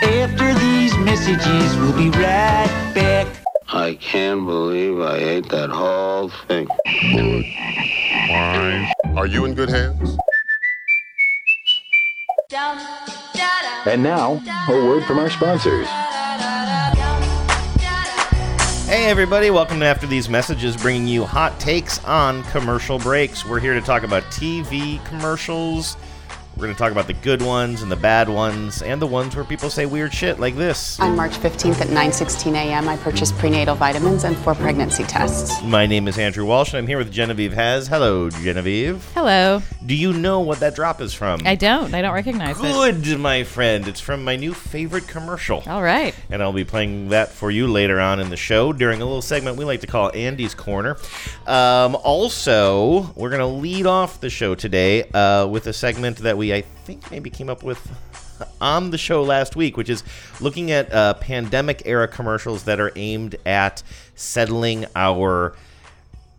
After these messages, we'll be right back. I can't believe I ate that whole thing. Are you in good hands? And now, a word from our sponsors. Hey, everybody, welcome to After These Messages, bringing you hot takes on commercial breaks. We're here to talk about TV commercials. We're going to talk about the good ones and the bad ones, and the ones where people say weird shit like this. On March 15th at 9:16 a.m., I purchased prenatal vitamins and four pregnancy tests. My name is Andrew Walsh, and I'm here with Genevieve Has. Hello, Genevieve. Hello. Do you know what that drop is from? I don't. I don't recognize it. Good, my friend. It's from my new favorite commercial. All right. and I'll be playing that for you later on in the show during a little segment we like to call Andy's Corner. Um, also, we're going to lead off the show today uh, with a segment that we, I think, maybe came up with on the show last week, which is looking at uh, pandemic era commercials that are aimed at settling our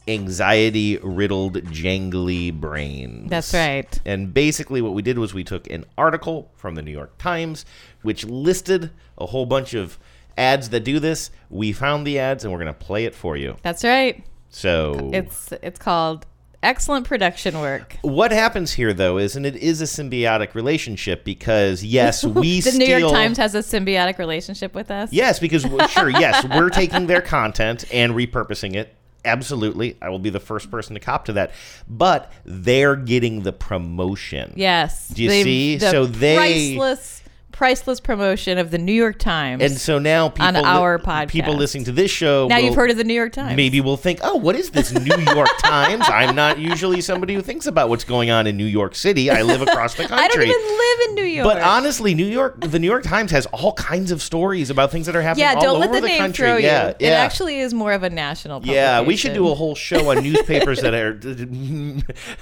anxiety riddled jangly brains That's right. and basically, what we did was we took an article from the New York Times, which listed a whole bunch of ads that do this. We found the ads, and we're going to play it for you. That's right. So, It's it's called excellent production work. what happens here, though, is, and it is a symbiotic relationship because, yes, we the steal. New York Times has a symbiotic relationship with us. Yes, because sure, yes, we're taking their content and repurposing it. Absolutely, I will be the first person to cop to that. But they're getting the promotion. Yes. Do you The- see? the So they- priceless priceless promotion of the New York Times. And so now people On li- our podcast. people listening to this show now will- you've heard of the New York Times. Maybe we'll think, oh, what is this New York Times? I'm not usually somebody who thinks about what's going on in New York City. I live across the country. I don't even live in New York. But honestly, New York, the New York Times has all kinds of stories about things that are happening yeah, all don't over let the, the name country. throw yeah, you. yeah. It actually is more of a national yeah, we should do a whole show on newspapers that are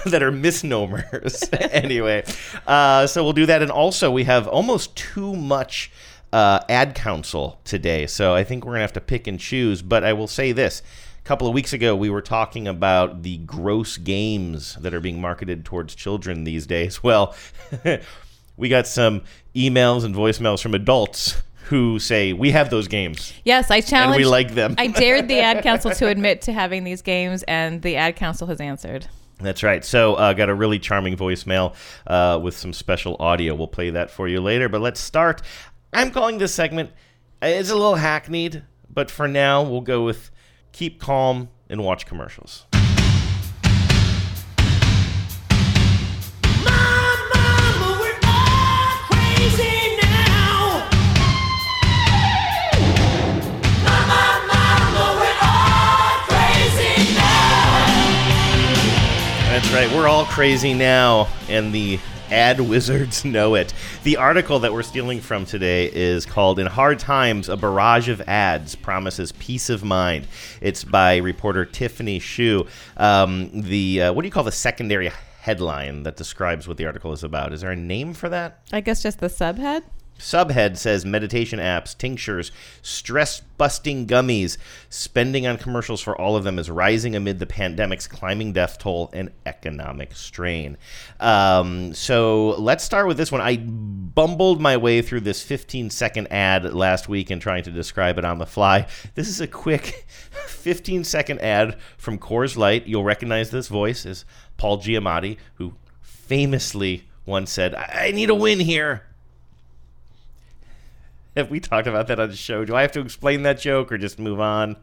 that are misnomers. anyway, uh, so we'll do that, and also we have almost too much uh, ad council today, so I think we're gonna have to pick and choose. But I will say this: a couple of weeks ago, we were talking about the gross games that are being marketed towards children these days. Well, we got some emails and voicemails from adults. Who say we have those games Yes, I challenge. and we like them? I dared the ad council to admit to having these games, and the ad council has answered. That's right. So, uh, got a really charming voicemail uh, with some special audio. We'll play that for you later. But let's start. I'm calling this segment. It's a little hackneyed, but for now, we'll go with keep calm and watch commercials. That's right. We're all crazy now, and the ad wizards know it. The article that we're stealing from today is called In Hard Times, a Barrage of Ads Promises Peace of Mind. It's by reporter Tiffany Hsu. Um, the, uh, what do you call the secondary headline that describes what the article is about? Is there a name for that? I guess just the subhead. Subhead says meditation apps, tinctures, stress busting gummies. Spending on commercials for all of them is rising amid the pandemic's climbing death toll and economic strain. Um, so let's start with this one. I bumbled my way through this 15 second ad last week and trying to describe it on the fly. This is a quick 15 second ad from Coors Light. You'll recognize this voice as Paul Giamatti, who famously once said, I, I need a win here. Have we talked about that on the show? Do I have to explain that joke or just move on?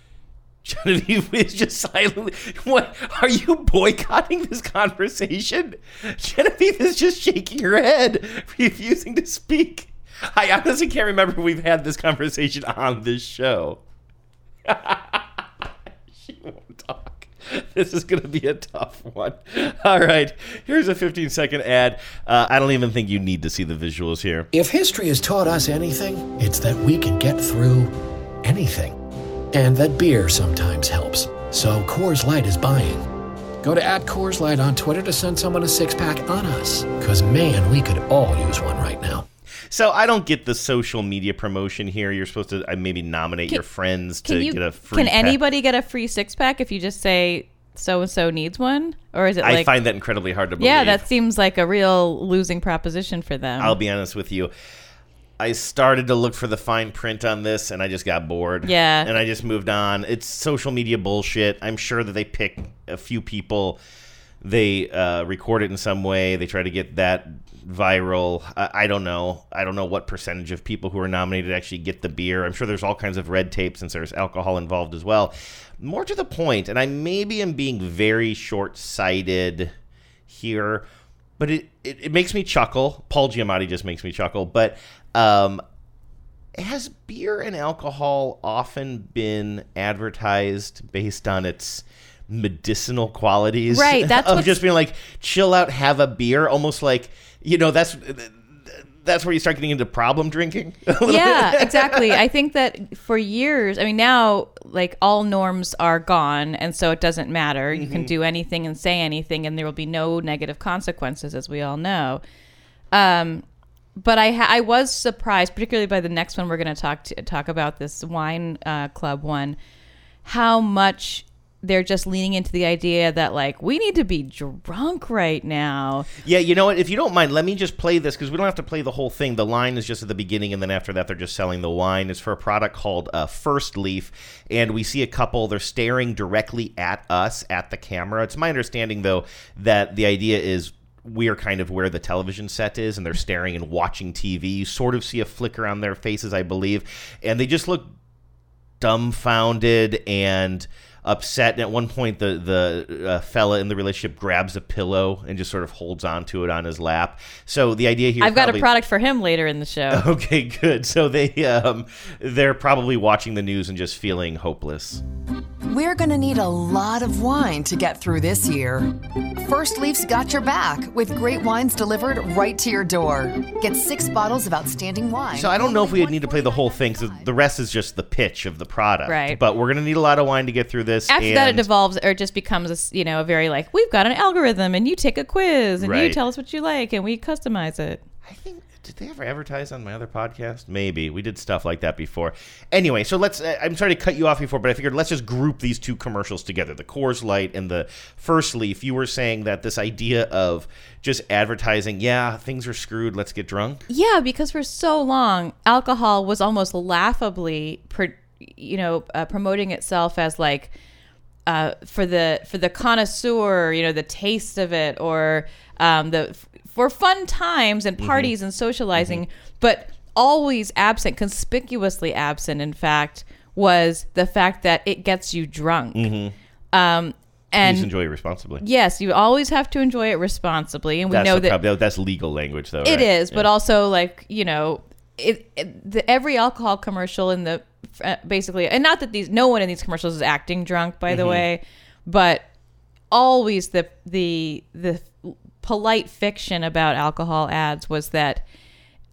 Genevieve is just silently. What are you boycotting this conversation? Genevieve is just shaking her head, refusing to speak. I honestly can't remember we've had this conversation on this show. she won't talk. This is going to be a tough one. All right, here's a 15 second ad. Uh, I don't even think you need to see the visuals here. If history has taught us anything, it's that we can get through anything. And that beer sometimes helps. So Coors Light is buying. Go to at Coors Light on Twitter to send someone a six pack on us. Because man, we could all use one right now. So I don't get the social media promotion here. You're supposed to uh, maybe nominate your friends to Can you? get a free. Can pack. anybody get a free six pack if you just say so and so needs one, or is it I like? find that incredibly hard to believe. yeah, that seems like a real losing proposition for them. I'll be honest with you. I started to look for the fine print on this and I just got bored. Yeah. And I just moved on. It's social media bullshit. I'm sure that they pick a few people, they uh, record it in some way, they try to get that viral. I, I don't know. I don't know what percentage of people who are nominated actually get the beer. I'm sure there's all kinds of red tape since there's alcohol involved as well. More to the point, and I maybe am being very short sighted here, but it, it, it makes me chuckle. Paul Giamatti just makes me chuckle. But um, has beer and alcohol often been advertised based on its medicinal qualities? Right, that's of just being like, chill out, have a beer, almost like you know that's that's where you start getting into problem drinking. yeah, exactly. I think that for years, I mean, now like all norms are gone, and so it doesn't matter. You can do anything and say anything, and there will be no negative consequences, as we all know. Um, but I ha- I was surprised, particularly by the next one we're going to talk talk about this wine uh, club one, how much they're just leaning into the idea that like we need to be drunk right now. Yeah, you know what? If you don't mind, let me just play this because we don't have to play the whole thing. The line is just at the beginning, and then after that, they're just selling the wine. It's for a product called uh, Firstleaf, and we see a couple. They're staring directly at us at the camera. It's my understanding, though, that the idea is we are kind of where the television set is, and they're staring and watching TV. You sort of see a flicker on their faces, I believe, and they just look dumbfounded and upset. And at one point, the the uh, fella in the relationship grabs a pillow and just sort of holds onto it on his lap. So the idea here, I've got probably- a product for him later in the show. Okay, good. So they um, they're probably watching the news and just feeling hopeless. We're going to need a lot of wine to get through this year. Firstleaf's got your back with great wines delivered right to your door. Get six bottles of outstanding wine. So I don't know if we need to play the whole thing because the rest is just the pitch of the product. Right. But we're gonna need a lot of wine to get through this. After that, it devolves or just becomes a s- you know a very like we've got an algorithm and you take a quiz and you tell us what you like and we customize it. I think did they ever advertise on my other podcast? Maybe we did stuff like that before. Anyway, so let's. uh, I'm sorry to cut you off before, but I figured let's just group these two commercials together: the Coors Light and the Firstleaf. You were saying that this idea of just advertising, yeah, things are screwed. Let's get drunk. Yeah, because for so long, alcohol was almost laughably, pr- you know, uh, promoting itself as like uh, for the for the connoisseur, you know, the taste of it, or um, the for fun times and parties and socializing, but always absent, conspicuously absent. In fact, was the fact that it gets you drunk. Um, and enjoy it responsibly. yes, you always have to enjoy it responsibly, and we That's know that problem. That's legal language, though. it right? is, but also like you know, it, it the every alcohol commercial in the uh, basically, and not that these no one in these commercials is acting drunk, by the Mm-hmm. way, but always the the the polite fiction about alcohol ads was that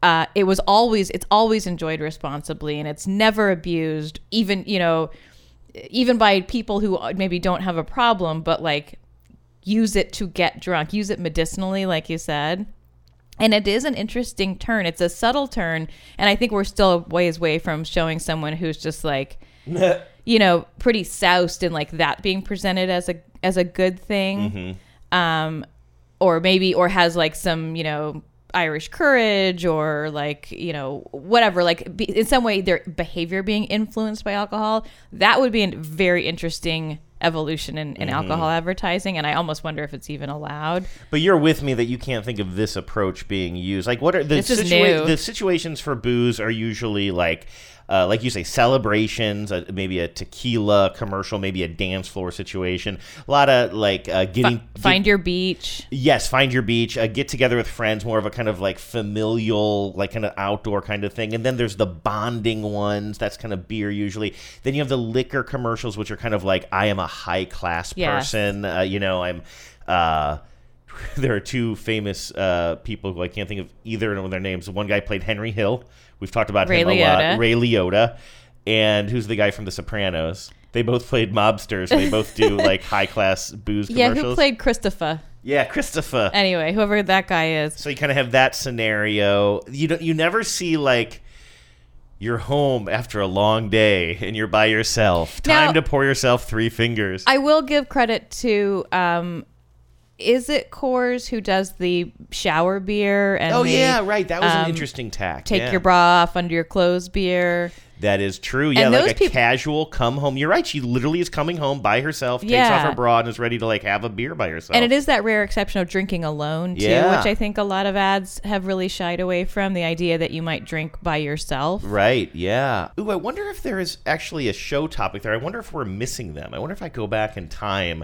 uh, it was always it's always enjoyed responsibly and it's never abused even you know even by people who maybe don't have a problem but like use it to get drunk use it medicinally like you said and it is an interesting turn. It's a subtle turn and i think we're still a ways away from showing someone who's just like you know pretty soused and like that being presented as a as a good thing. Um or maybe or has like some you know irish courage or like you know whatever. Like be, in some way their behavior being influenced by alcohol that would be a very interesting evolution in, in mm-hmm. alcohol advertising and i almost wonder if it's even allowed But you're with me that you can't think of this approach being used. Like, what are the new. the situations for booze are usually like, uh, like you say, celebrations, uh, maybe a tequila commercial, maybe a dance floor situation. A lot of like uh, getting find get- your beach Yes, find your beach, uh, get together with friends, more of a kind of like familial, like kind of outdoor kind of thing. And then there's the bonding ones, that's kind of beer usually. Then you have the liquor commercials, which are kind of like, I am a high class Yes. person. Uh, you know, I'm. There are two famous uh, people who I can't think of either of their names. One guy played Henry Hill. We've talked about Ray him a Liotta. lot. Ray Liotta. And who's the guy from The Sopranos? They both played mobsters. They both do like high class booze yeah commercials. who played christopher Yeah, Christopher. anyway whoever that guy is So you kind of have that scenario. You don't. You never see like you're home after a long day and you're by yourself. Time Now- to pour yourself three fingers. I will give credit to um, is it Coors who does the shower beer and Oh the, yeah, right. That was um, an interesting tack. take yeah. your bra off under your clothes beer. That is true. Yeah, And like a peop- casual come home. You're right. She literally is coming home by herself, takes Yeah. off her bra, and is ready to like have a beer by herself. And it is that rare exception of drinking alone too, Yeah. which I think a lot of ads have really shied away from the idea that you might drink by yourself. Right, yeah. Ooh, I wonder if there is actually a show topic there. I wonder if we're missing them. I wonder if I go back in time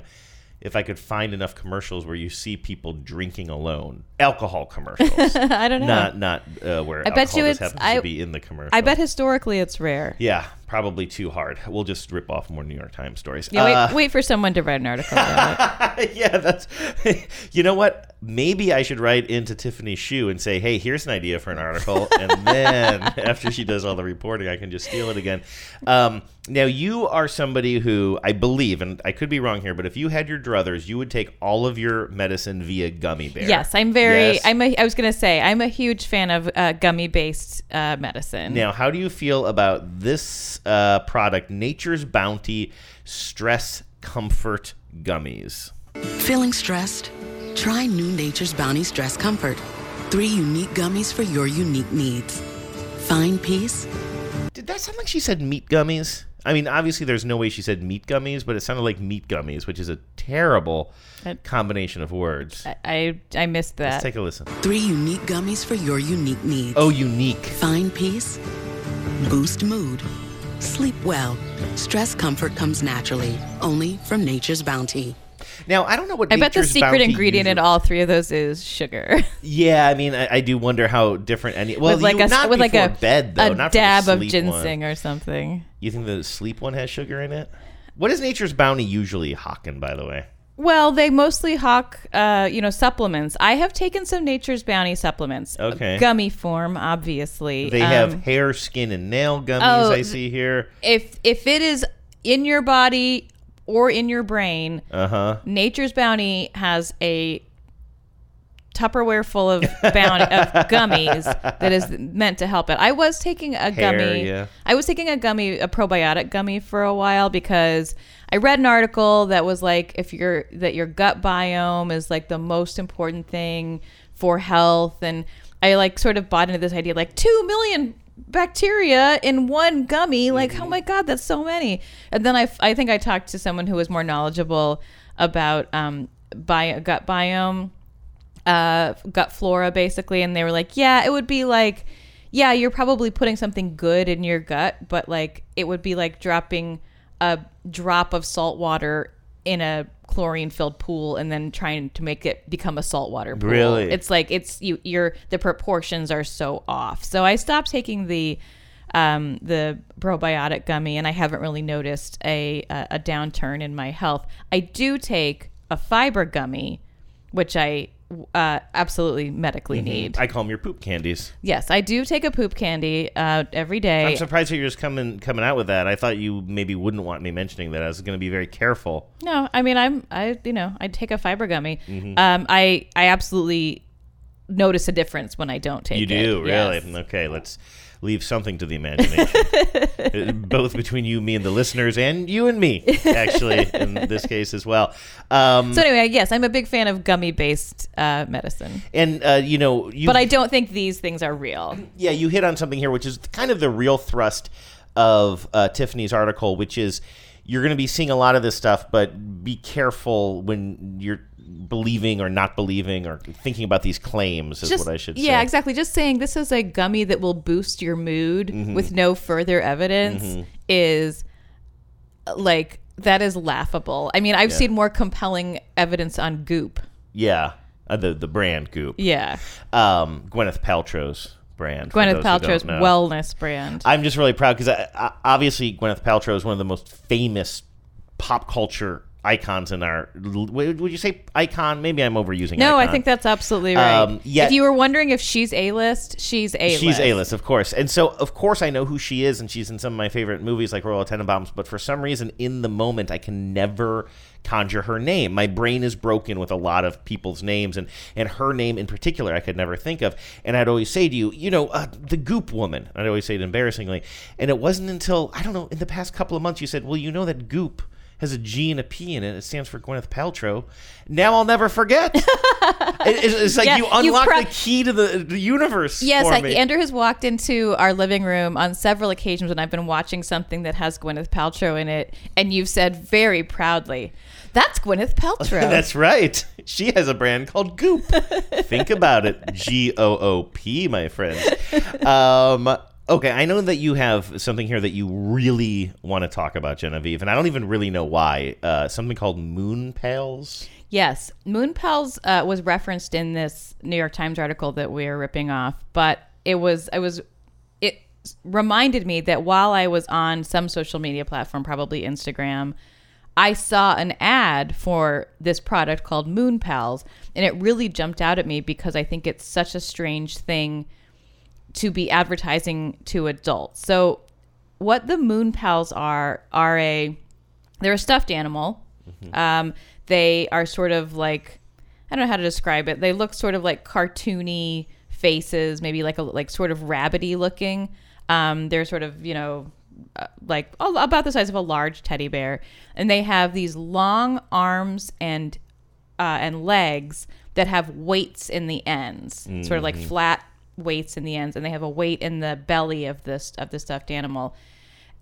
if I could find enough commercials where you see people drinking alone. Alcohol commercials. I don't know. not not uh, where I bet you just it's- happens I- to be in the commercial. I bet historically it's rare. Yeah, probably too hard. We'll just rip off more New York Times stories. Yeah, wait, Uh, wait for someone to write an article yeah, that's. you know what? Maybe I should write into Tiffany Hsu and say, "Hey, here's an idea for an article," and then after she does all the reporting, I can just steal it again. Um, now, you are somebody who I believe, and I could be wrong here, but if you had your druthers, you would take all of your medicine via gummy bear. Yes, I'm very. Yes? I'm. A, I was gonna say I'm a huge fan of uh, gummy-based uh, medicine. Now, how do you feel about this uh, product, Nature's Bounty Stress Comfort Gummies? Feeling stressed? Try new Nature's Bounty Stress Comfort. Three unique gummies for your unique needs. Find peace? Did that sound like she said meat gummies? I mean, obviously, there's no way she said meat gummies, but it sounded like meat gummies, which is a terrible combination of words. I I, I missed that. Let's take a listen. Three unique gummies for your unique needs. Oh, unique. Find peace? Boost mood. Sleep well. Stress comfort comes naturally, only from Nature's Bounty. Now, I don't know what I bet the secret Bounty ingredient in all three of those is sugar. Yeah, I mean, I, I do wonder how different any. Well, with like you, a not with like before a bed though, a not dab of ginseng One. or something. You think the sleep one has sugar in it? What is Nature's Bounty usually hawking, by the way? Well, they mostly hawk, uh, you know, supplements. I have taken some Nature's Bounty supplements. Okay. Gummy form, obviously. They Um, have hair, skin, and nail gummies. oh, I see here. if if it is in your body or in your brain, Uh huh. Nature's Bounty has a Tupperware full of bound of gummies that is meant to help it. I was taking a Hair, gummy. yeah. I was taking a gummy, a probiotic gummy for a while because I read an article that was like if your that your gut biome is like the most important thing for health and I like sort of bought into this idea like 2 million bacteria in one gummy like Mm-hmm. oh my god that's so many and then I, I think I talked to someone who was more knowledgeable about um bio, gut biome uh, gut flora basically and they were like yeah it would be like yeah you're probably putting something good in your gut but like it would be like dropping a drop of salt water in a chlorine filled pool and then trying to make it become a saltwater pool. Really? it's like it's you you're the proportions are so off. So i stopped taking the um, the probiotic gummy and i haven't really noticed a, a a downturn in my health. I do take a fiber gummy which i uh, absolutely medically need I call them your poop candies. yes i do take a poop candy uh, every day I'm surprised that you're just coming coming out with that. I thought you maybe wouldn't want me mentioning that. I was going to be very careful. No, I mean I'm I you know I take a fiber gummy. Mm-hmm. Um, I I absolutely notice a difference when I don't take You it. do really? Yes. Okay, let's leave something to the imagination, both between you, me, and the listeners, and you and me, actually, in this case as well. Um, So anyway, yes, I'm a big fan of gummy based uh, medicine, and uh, you know, you but I don't think these things are real. yeah, you hit on something here, which is kind of the real thrust of uh, Tiffany's article, which is you're going to be seeing a lot of this stuff, but be careful when you're believing or not believing or thinking about these claims is Just what I should say. yeah, say. exactly. Just saying this is a gummy that will boost your mood Mm-hmm. with no further evidence is uh, like that is laughable. I mean, I've seen more compelling evidence on Goop. Yeah, uh, the the brand Goop. Yeah, Um, Gwyneth Paltrow's brand. Gwyneth Paltrow's wellness brand. I'm just really proud because obviously Gwyneth Paltrow is one of the most famous pop culture icons in our. Would you say icon? Maybe I'm overusing. No, I think that's absolutely right. Um, yeah. if you were wondering if she's A list, she's A list. She's A list, of course. And so, of course, I know who she is, and she's in some of my favorite movies like Royal Tenenbaums, but for some reason, in the moment, I can never conjure her name. My brain is broken with a lot of people's names, and, and her name in particular, I could never think of. And I'd always say to you, you know, uh, the Goop woman. I'd always say it embarrassingly. And it wasn't until, I don't know, in the past couple of months, you said, well, you know that Goop has a G and a P in it. It stands for Gwyneth Paltrow. Now I'll never forget. It- it's, it's like Yeah, you unlock the key to the, the universe. Yes, like. Andrew has walked into our living room on several occasions when I've been watching something that has Gwyneth Paltrow in it, and you've said very proudly, "That's Gwyneth Paltrow." That's right. She has a brand called Goop. Think about it. G O O P, my friend. Um, okay, I know that you have something here that you really want to talk about, Genevieve, and I don't even really know why. Uh, something called Moon Pals. Yes, Moon Pals uh, was referenced in this New York Times article that we are ripping off, but it was I was it reminded me that while I was on some social media platform, probably Instagram, I saw an ad for this product called Moon Pals, and it really jumped out at me because I think it's such a strange thing to be advertising to adults. So, what the Moon Pals are are a they're a stuffed animal. Um, they are sort of like I don't know how to describe it. They look sort of like cartoony faces, maybe like a like sort of rabbity looking. Um, they're sort of you know uh, like about the size of a large teddy bear, and they have these long arms and uh, and legs that have weights in the ends, sort of like Mhm. flat weights in the ends, and they have a weight in the belly of this of the stuffed animal.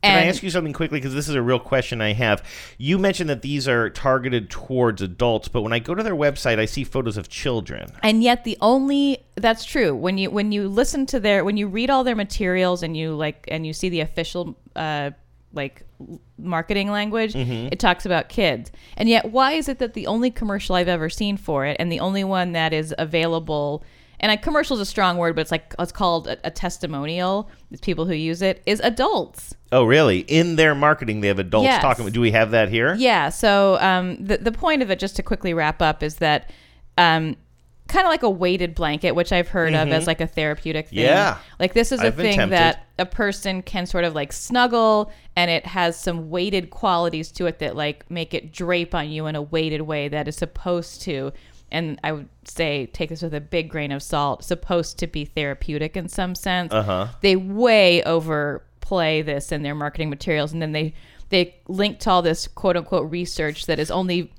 Can I ask you something quickly? Because this is a real question I have. You mentioned that these are targeted towards adults, but when I go to their website, I see photos of children. and yet the only that's true when you when you listen to their when you read all their materials and you like and you see the official uh like marketing language Mhm. it talks about kids and yet why is it that the only commercial i've ever seen for it and the only one that is available and a commercial is a strong word but it's like it's called a, a testimonial it's people who use it is adults Oh, really? In their marketing, they have adults Yes. talking. Do we have that here? Yeah. So um, the the point of it, just to quickly wrap up, is that um, kind of like a weighted blanket, which I've heard of Mhm. as like a therapeutic thing. Yeah. Like this is a I've thing that a person can sort of like snuggle, and it has some weighted qualities to it that like make it drape on you in a weighted way that is supposed to. And I would say, take this with a big grain of salt. Supposed to be therapeutic in some sense Uh-huh. they way overplay this in their marketing materials and then they they link to all this quote unquote research that is only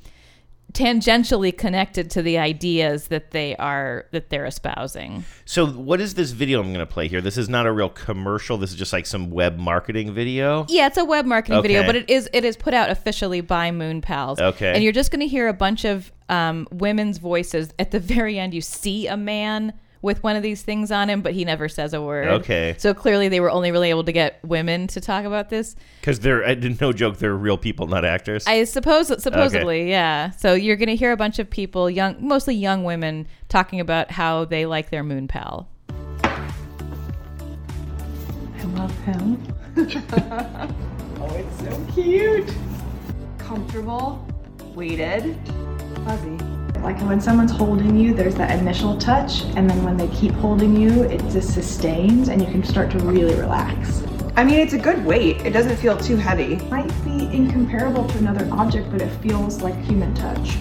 tangentially connected to the ideas that they are that they're espousing. So, what is this video I'm going to play here? This is not a real commercial. This is just like some web marketing video. Yeah, it's a web marketing video, but it is it is put out officially by Moon Pals. Okay. and you're just going to hear a bunch of um, women's voices. At the very end, you see a man with one of these things on him, but he never says a word. Okay. so clearly they were only really able to get women to talk about this. Because they're, no joke, they're real people, not actors. I suppose supposedly, yeah. So you're going to hear a bunch of people, young, mostly young women, talking about how they like their moon pal. I love him. oh, it's so cute. Comfortable, weighted, fuzzy. Like when someone's holding you, there's that initial touch, and then when they keep holding you, it just sustains and you can start to really relax. I mean, it's a good weight. It doesn't feel too heavy. Might be incomparable to another object, but it feels like human touch.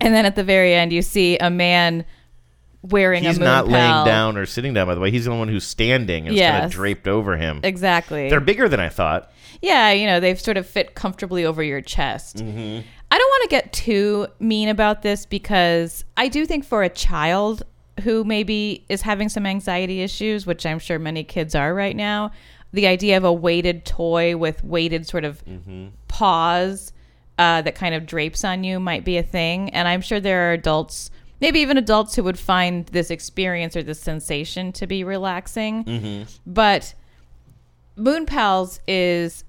And then at the very end, you see a man wearing He's a moon not laying down or sitting down, by the way. He's the only one who's standing and it's kind Yes. of draped over him. Exactly. They're bigger than I thought. Yeah, you know, they've sort of fit comfortably over your chest. Mm-hmm. I don't want to get too mean about this because I do think for a child who maybe is having some anxiety issues, which I'm sure many kids are right now, the idea of a weighted toy with weighted sort of Mm-hmm. paws uh, that kind of drapes on you might be a thing. And I'm sure there are adults, maybe even adults, who would find this experience or this sensation to be relaxing. Mm-hmm. But Moon Pals is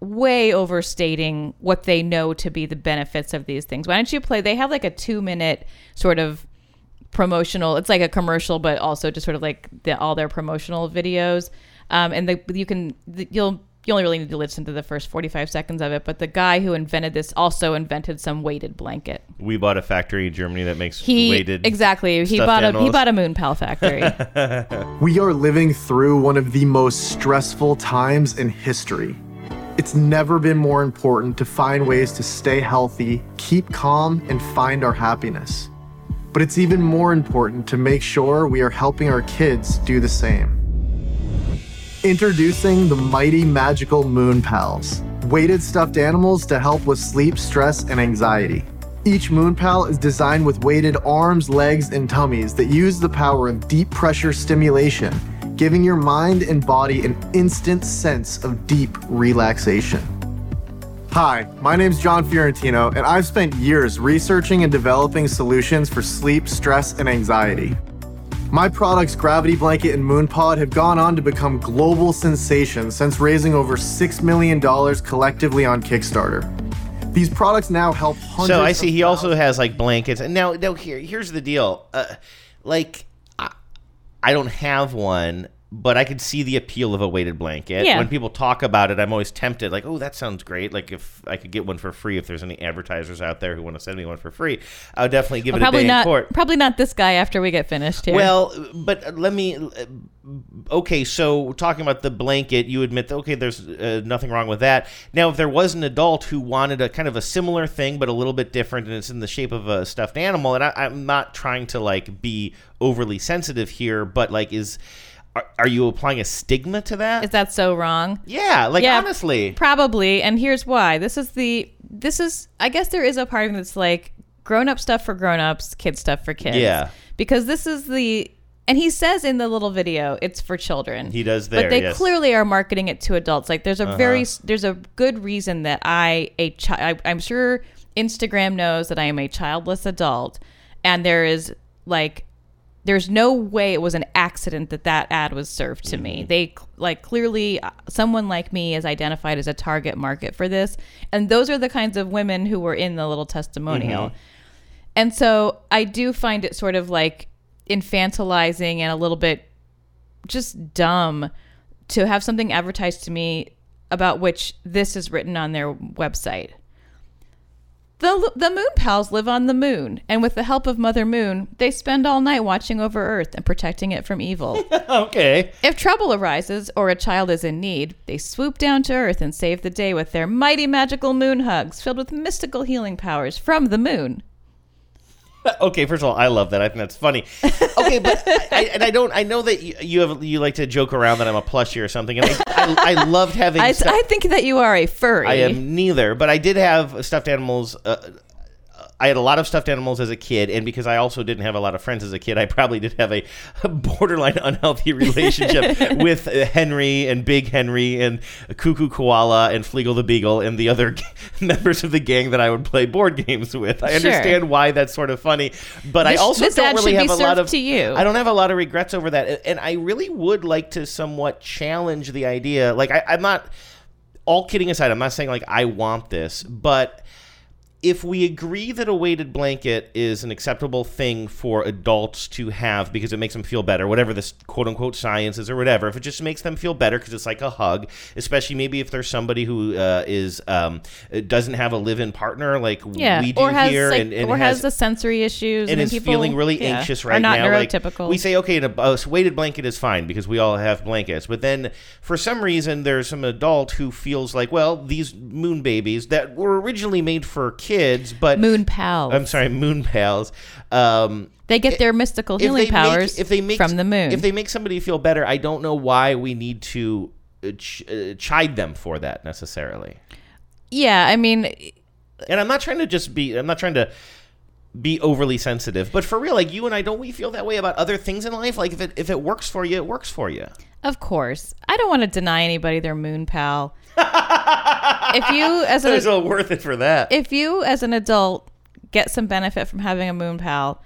way overstating what they know to be the benefits of these things. Why don't you play? They have like a two minute sort of promotional. It's like a commercial, but also just sort of like the, all their promotional videos. Um, and the, you can the, you'll you only really need to listen to the first 45 seconds of it but the guy who invented this also invented some weighted blanket We bought a factory in Germany that makes he weighted. exactly he stuffed bought a he bought a moon pal factory We are living through one of the most stressful times in history. It's never been more important to find ways to stay healthy, keep calm, and find our happiness. But it's even more important to make sure we are helping our kids do the same. Introducing the mighty magical Moon Pals, weighted stuffed animals to help with sleep, stress, and anxiety. Each Moon Pal is designed with weighted arms, legs, and tummies that use the power of deep pressure stimulation, giving your mind and body an instant sense of deep relaxation. Hi, my name's John Fiorentino, and I've spent years researching and developing solutions for sleep, stress, and anxiety. My products, Gravity Blanket and Moonpod, have gone on to become global sensations since raising over $6 million collectively on Kickstarter. These products now help hundreds So I see he also has like blankets. And now, now here, here's the deal. Uh, like, I, don't have one, but I could see the appeal of a weighted blanket. Yeah. When people talk about it, I'm always tempted. Like, oh, that sounds great. Like, if I could get one for free, if there's any advertisers out there who want to send me one for free, I would definitely give Well, it a day not. in court. Probably not this guy after we get finished here. Well, but uh, let me. Uh, Okay, so talking about the blanket, you admit that okay, there's uh, nothing wrong with that. Now, if there was an adult who wanted a kind of a similar thing but a little bit different, and it's in the shape of a stuffed animal, and I, I'm not trying to like be overly sensitive here, but like, is are, are you applying a stigma to that? is that so wrong? yeah, like Yeah, honestly, Probably, and here's why. This is the this is I guess there is a part of me that's like grown up stuff for grown ups, kid stuff for kids. Yeah. Because this is the and he says in the little video it's for children. He does there, But they yes. clearly are marketing it to adults. Like there's a Uh-huh. very there's a good reason that I a child I'm sure Instagram knows that I am a childless adult and there is like there's no way it was an accident that that ad was served to me. Mm-hmm. They like clearly uh, someone like me is identified as a target market for this, and those are the kinds of women who were in the little testimonial. Mhm. And so I do find it sort of like infantilizing and a little bit just dumb to have something advertised to me about which this is written on their website. The, the moon pals live on the moon, and with the help of Mother Moon, they spend all night watching over Earth and protecting it from evil. okay. if trouble arises or a child is in need, they swoop down to Earth and save the day with their mighty magical moon hugs filled with mystical healing powers from the moon. Okay, first of all, I love that. I think that's funny. Okay, but I, and I don't. I know that you, you have you like to joke around that I'm a plushie or something, and I, I, I loved having. I, I think that you are a furry. I am neither, but I did have stuffed animals. Uh, I had a lot of stuffed animals as a kid, and because I also didn't have a lot of friends as a kid, I probably did have a, borderline unhealthy relationship with uh, Henry and Big Henry and Cuckoo Koala and Fleagle the Beagle and the other members of the gang that I would play board games with. I Sure. understand why that's sort of funny, but I also this don't really have a lot of. to you. I don't have a lot of regrets over that, and I really would like to somewhat challenge the idea. Like I, I'm not all kidding aside, I'm not saying like I want this, but if we agree that a weighted blanket is an acceptable thing for adults to have because it makes them feel better, whatever this quote unquote science is or whatever, if it just makes them feel better because it's like a hug, especially maybe if there's somebody who uh, is um, doesn't have a live-in partner like yeah, we do or has here, like, and, and or has has the sensory issues, and mean, is people, feeling really yeah, anxious right not now. Like, we say, okay, a, a weighted blanket is fine because we all have blankets. But then, for some reason, there's some adult who feels like, well, these moon babies that were originally made for kids, but moon pals. I'm sorry, moon pals. Um, They get their mystical healing powers make, if they make, from the moon. If they make somebody feel better, I don't know why we need to uh, ch- uh, chide them for that necessarily. yeah, I mean, And I'm not trying to just be. I'm not trying to be overly sensitive, but for real, like you and I, don't we feel that way about other things in life? Like if it if it works for you, it works for you. Of course. I don't want to deny anybody their moon pal. If you as It's an all worth it for that. if you as an adult get some benefit from having a moon pal,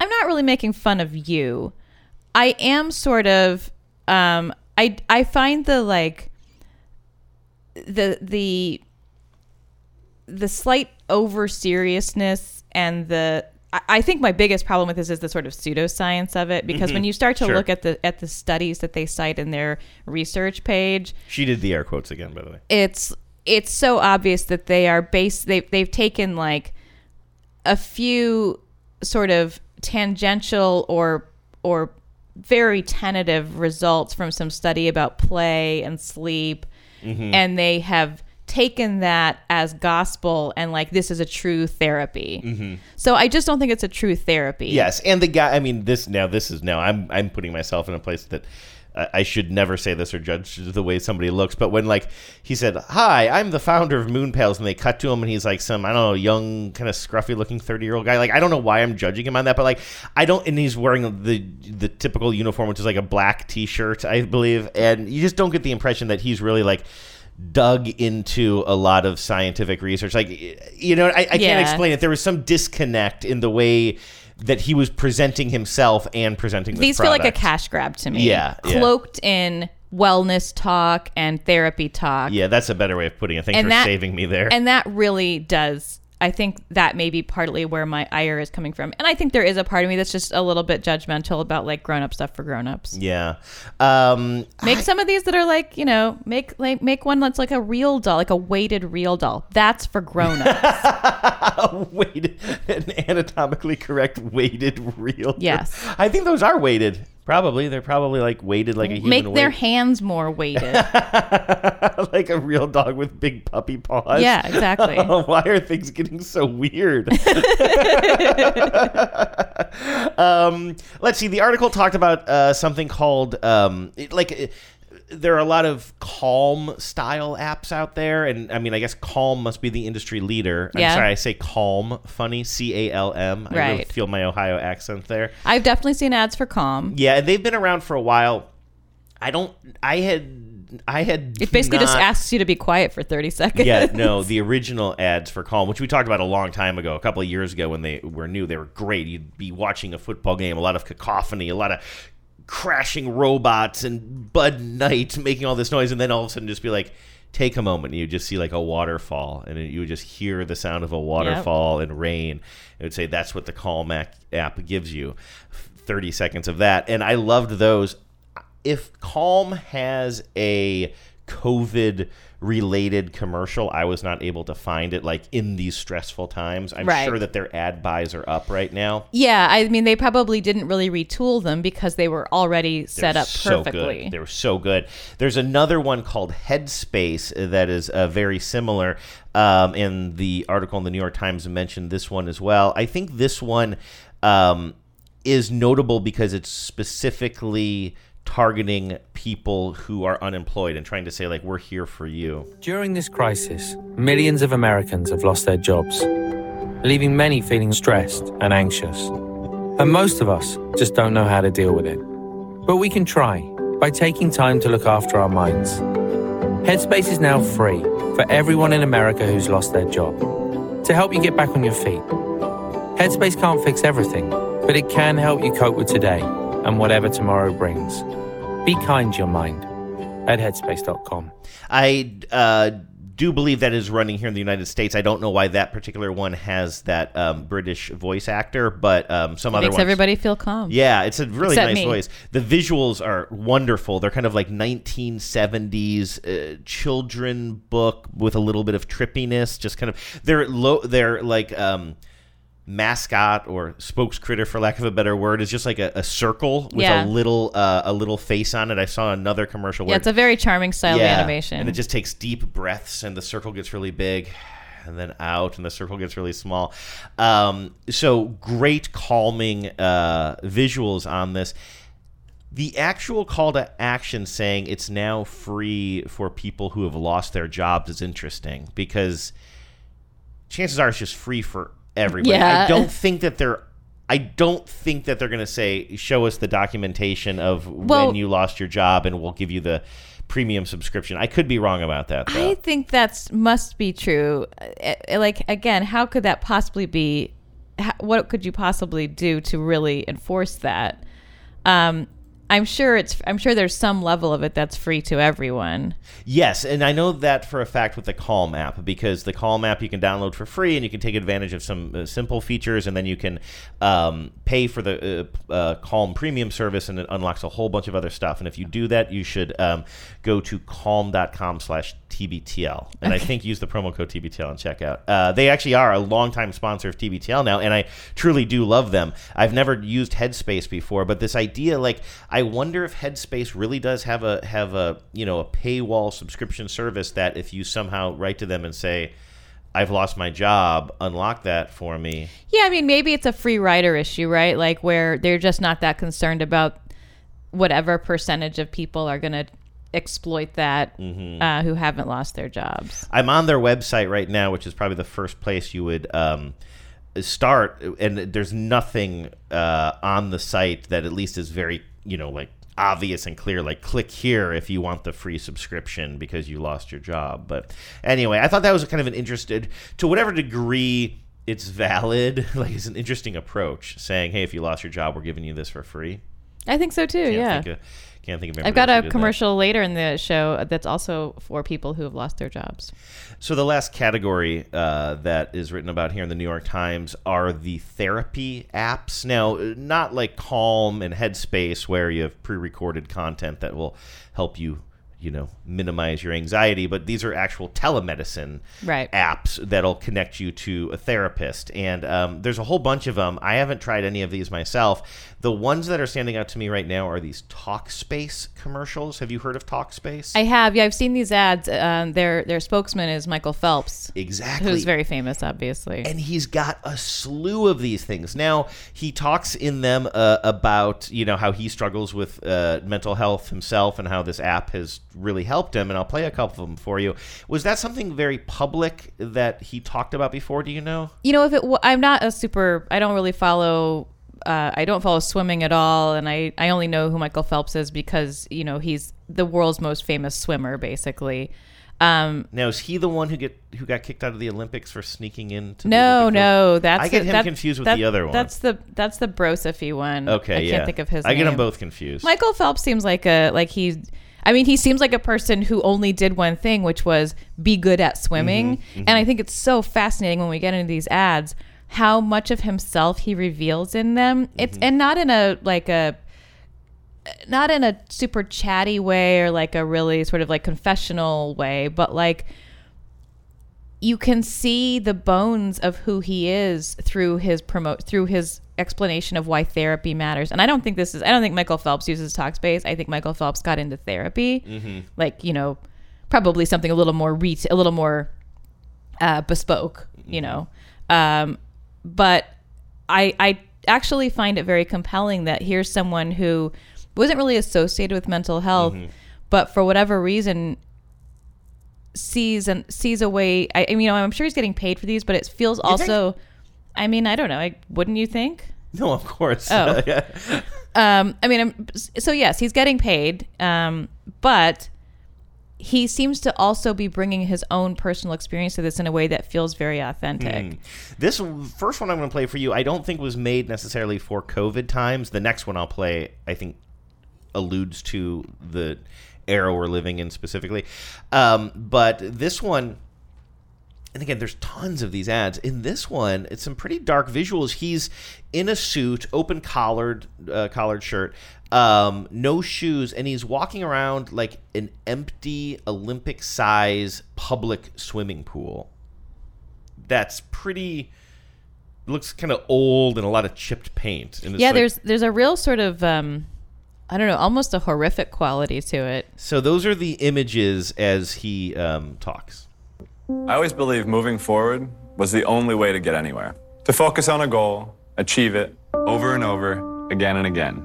I'm not really making fun of you. I am sort of um I I find the like the the the slight over seriousness and the I- think my biggest problem with this is the sort of pseudoscience of it because Mhm. when you start to Sure. look at the at the studies that they cite in their research page, She did the air quotes again, by the way. it's it's so obvious that they are based they they've taken like a few sort of tangential or or very tentative results from some study about play and sleep Mhm. and they have taken that as gospel and like this is a true therapy. Mhm. So I just don't think it's a true therapy. Yes, and the guy. I mean, this now. This is now. I'm I'm putting myself in a place that I, I should never say this or judge the way somebody looks, but when like he said, "Hi, I'm the founder of Moon Pals," and they cut to him, and he's like some I don't know young kind of scruffy looking thirty year old guy. Like I don't know why I'm judging him on that, but like I don't, and he's wearing the the typical uniform, which is like a black t shirt, I believe, and you just don't get the impression that he's really like dug into a lot of scientific research. Like, you know, I, I can't explain it. There was some disconnect in the way that he was presenting himself and presenting These feel like a cash grab to me. Yeah, yeah. Cloaked in wellness talk and therapy talk. Yeah, that's a better way of putting it. Thanks And for that- saving me there. And that really does. I think that may be partly where my ire is coming from. And I think there is a part of me that's just a little bit judgmental about like grown up stuff for grown ups. yeah. Um, Make some of these that are like, you know, make like make one that's like a real doll, like a weighted real doll. That's for grown ups. weighted, an anatomically correct weighted real. Yes. I think those are weighted. Probably. They're probably like weighted like a human make their weight. hands more weighted. like a real dog with big puppy paws. Yeah, exactly. Why are things getting so weird? um, let's see. The article talked about uh, something called um, it- like. There are a lot of Calm style apps out there, and I mean, I guess Calm must be the industry leader. I'm Yeah. sorry, I say Calm, funny, C A L M. I really Right. feel my Ohio accent there. I've definitely seen ads for Calm. Yeah, and they've been around for a while. I don't. I had. I had. It basically just not- asks you to be quiet for 30 seconds. yeah, no, the original ads for Calm, which we talked about a long time ago, a couple of years ago when they were new, they were great. You'd be watching a football game, a lot of cacophony, a lot of crashing robots and Bud Knight making all this noise, and then all of a sudden just be like, take a moment, and you just see like a waterfall, and you would just hear the sound of a waterfall and rain. It would say that's what the Calm app gives you. 30 seconds of that. And I loved those if Calm has a COVID related commercial, I was not able to find it like in these stressful times. I'm Right. sure that their ad buys are up right now. Yeah, I mean, they probably didn't really retool them because they were already set They're up so perfectly. good. They were so good. There's another one called Headspace that is uh, very similar. Um, and the article in the New York Times mentioned this one as well. I think this one um, is notable because it's specifically targeting people who are unemployed and trying to say like we're here for you. During this crisis, millions of Americans have lost their jobs, leaving many feeling stressed and anxious. And most of us just don't know how to deal with it. But we can try by taking time to look after our minds. Headspace is now free for everyone in America who's lost their job to help you get back on your feet. Headspace can't fix everything, but it can help you cope with today and whatever tomorrow brings. Be kind to your mind at headspace.com. I uh, do believe that is running here in the United States. I don't know why that particular one has that um, British voice actor, but um, some It other makes ones. everybody feel calm. Yeah, it's a really Except nice me. voice. The visuals are wonderful. They're kind of like 1970s uh, children book with a little bit of trippiness. Just kind of they're low. They're like um, mascot or spokescritter, for lack of a better word, is just like a, a circle with Yeah. a little uh, a little face on it. I saw another commercial. Yeah, it's a very charming style of animation. And it just takes deep breaths, and the circle gets really big, and then out, and the circle gets really small. Um, so great, calming uh, visuals on this. The actual call to action saying it's now free for people who have lost their jobs is interesting because chances are it's just free for everybody. Yeah. I don't think that they're. I don't think that they're going to say, "Show us the documentation of Well- when you lost your job, and we'll give you the premium subscription." I could be wrong about that. Though. I think that's must be true. Uh, uh, Like again, how could that possibly be? How, what could you possibly do to really enforce that? Um, I'm sure it's. I'm sure there's some level of it that's free to everyone. Yes, and I know that for a fact with the Calm app because the Calm app you can download for free and you can take advantage of some uh, simple features, and then you can um, pay for the uh, uh, Calm premium service, and it unlocks a whole bunch of other stuff. And if you do that, you should um, go to calm.com/slash TBTL, and I think use the promo code TBTL and check out. Uh, they actually are a longtime sponsor of TBTL now, and I truly do love them. I've never used Headspace before, but this idea, like, I wonder if Headspace really does have a have a you know a paywall subscription service that if you somehow write to them and say, "I've lost my job, unlock that for me." Yeah, I mean, maybe it's a free rider issue, right? Like where they're just not that concerned about whatever percentage of people are going to exploit that Mhm. uh, who haven't lost their jobs. I'm on their website right now, which is probably the first place you would um, start, and there's nothing uh, on the site that at least is very, you know, like obvious and clear. Like, click here if you want the free subscription because you lost your job. But anyway, I thought that was kind of an interested, to whatever degree it's valid, like it's an interesting approach, saying, hey, if you lost your job, we're giving you this for free. I think so too. Can't yeah. think of- can't think of I've got anybody else who a did that. commercial later in the show that's also for people who have lost their jobs. So the last category uh, that is written about here in the New York Times are the therapy apps. Now, uh, not like Calm and Headspace, where you have pre-recorded content that will help you, you know, minimize your anxiety, but these are actual telemedicine Right. apps that'll connect you to a therapist. And um, there's a whole bunch of them. I haven't tried any of these myself. The ones that are standing out to me right now are these Talkspace commercials. Have you heard of Talkspace? I have, yeah, I've seen these ads. Um, their their spokesman is Michael Phelps, Exactly. who's very famous, obviously. and he's got a slew of these things. Now he talks in them uh, about you know how he struggles with uh, mental health himself and how this app has really helped him. And I'll play a couple of them for you. Was that something very public that he talked about before? Do you know? you know, if it, w- I'm not a super, I don't really follow. Uh, I don't follow swimming at all, and I, I only know who Michael Phelps is because you know he's the world's most famous swimmer, basically. Um, Now is he the one who get who got kicked out of the Olympics for sneaking into? no, no, that's I get the- him confused with that- the other one. That's the that's the Brosephy one. okay. I yeah. can't think of his. I get them name. both confused. Michael Phelps seems like a like he's. I mean, he seems like a person who only did one thing, which was be good at swimming. Mhm, And I think it's so fascinating when we get into these ads how much of himself he reveals in them. It's Mm-hmm. and not in a like a not in a super chatty way or like a really sort of like confessional way, but like you can see the bones of who he is through his promote through his explanation of why therapy matters. And I don't think this is I don't think Michael Phelps uses Talkspace. I think Michael Phelps got into therapy. Mhm. Like, you know, probably something a little more ret- a little more uh, bespoke, you know. Um, but I I actually find it very compelling that here's someone who wasn't really associated with mental health, Mhm. but for whatever reason sees and sees a way. I, I mean, you know, I'm sure he's getting paid for these, but it feels also. I mean, I don't know. I, wouldn't you think? No, of course. Oh. Yeah. Um, I mean, I'm, so yes, he's getting paid, um, but he seems to also be bringing his own personal experience to this in a way that feels very authentic. Hmm. This first one I'm going to play for you, I don't think was made necessarily for COVID times. The next one I'll play, I think, alludes to the era we're living in specifically. Um, but this one, and again, there's tons of these ads. In this one, it's some pretty dark visuals. He's in a suit, open collared, uh, collared shirt, um, no shoes, and he's walking around like an empty Olympic size public swimming pool. That's pretty. Looks kind of old and a lot of chipped paint. And Yeah, like- there's there's a real sort of um, I don't know, almost a horrific quality to it. So those are the images as he um, talks. I always believed moving forward was the only way to get anywhere. To focus on a goal, achieve it over and over, again and again.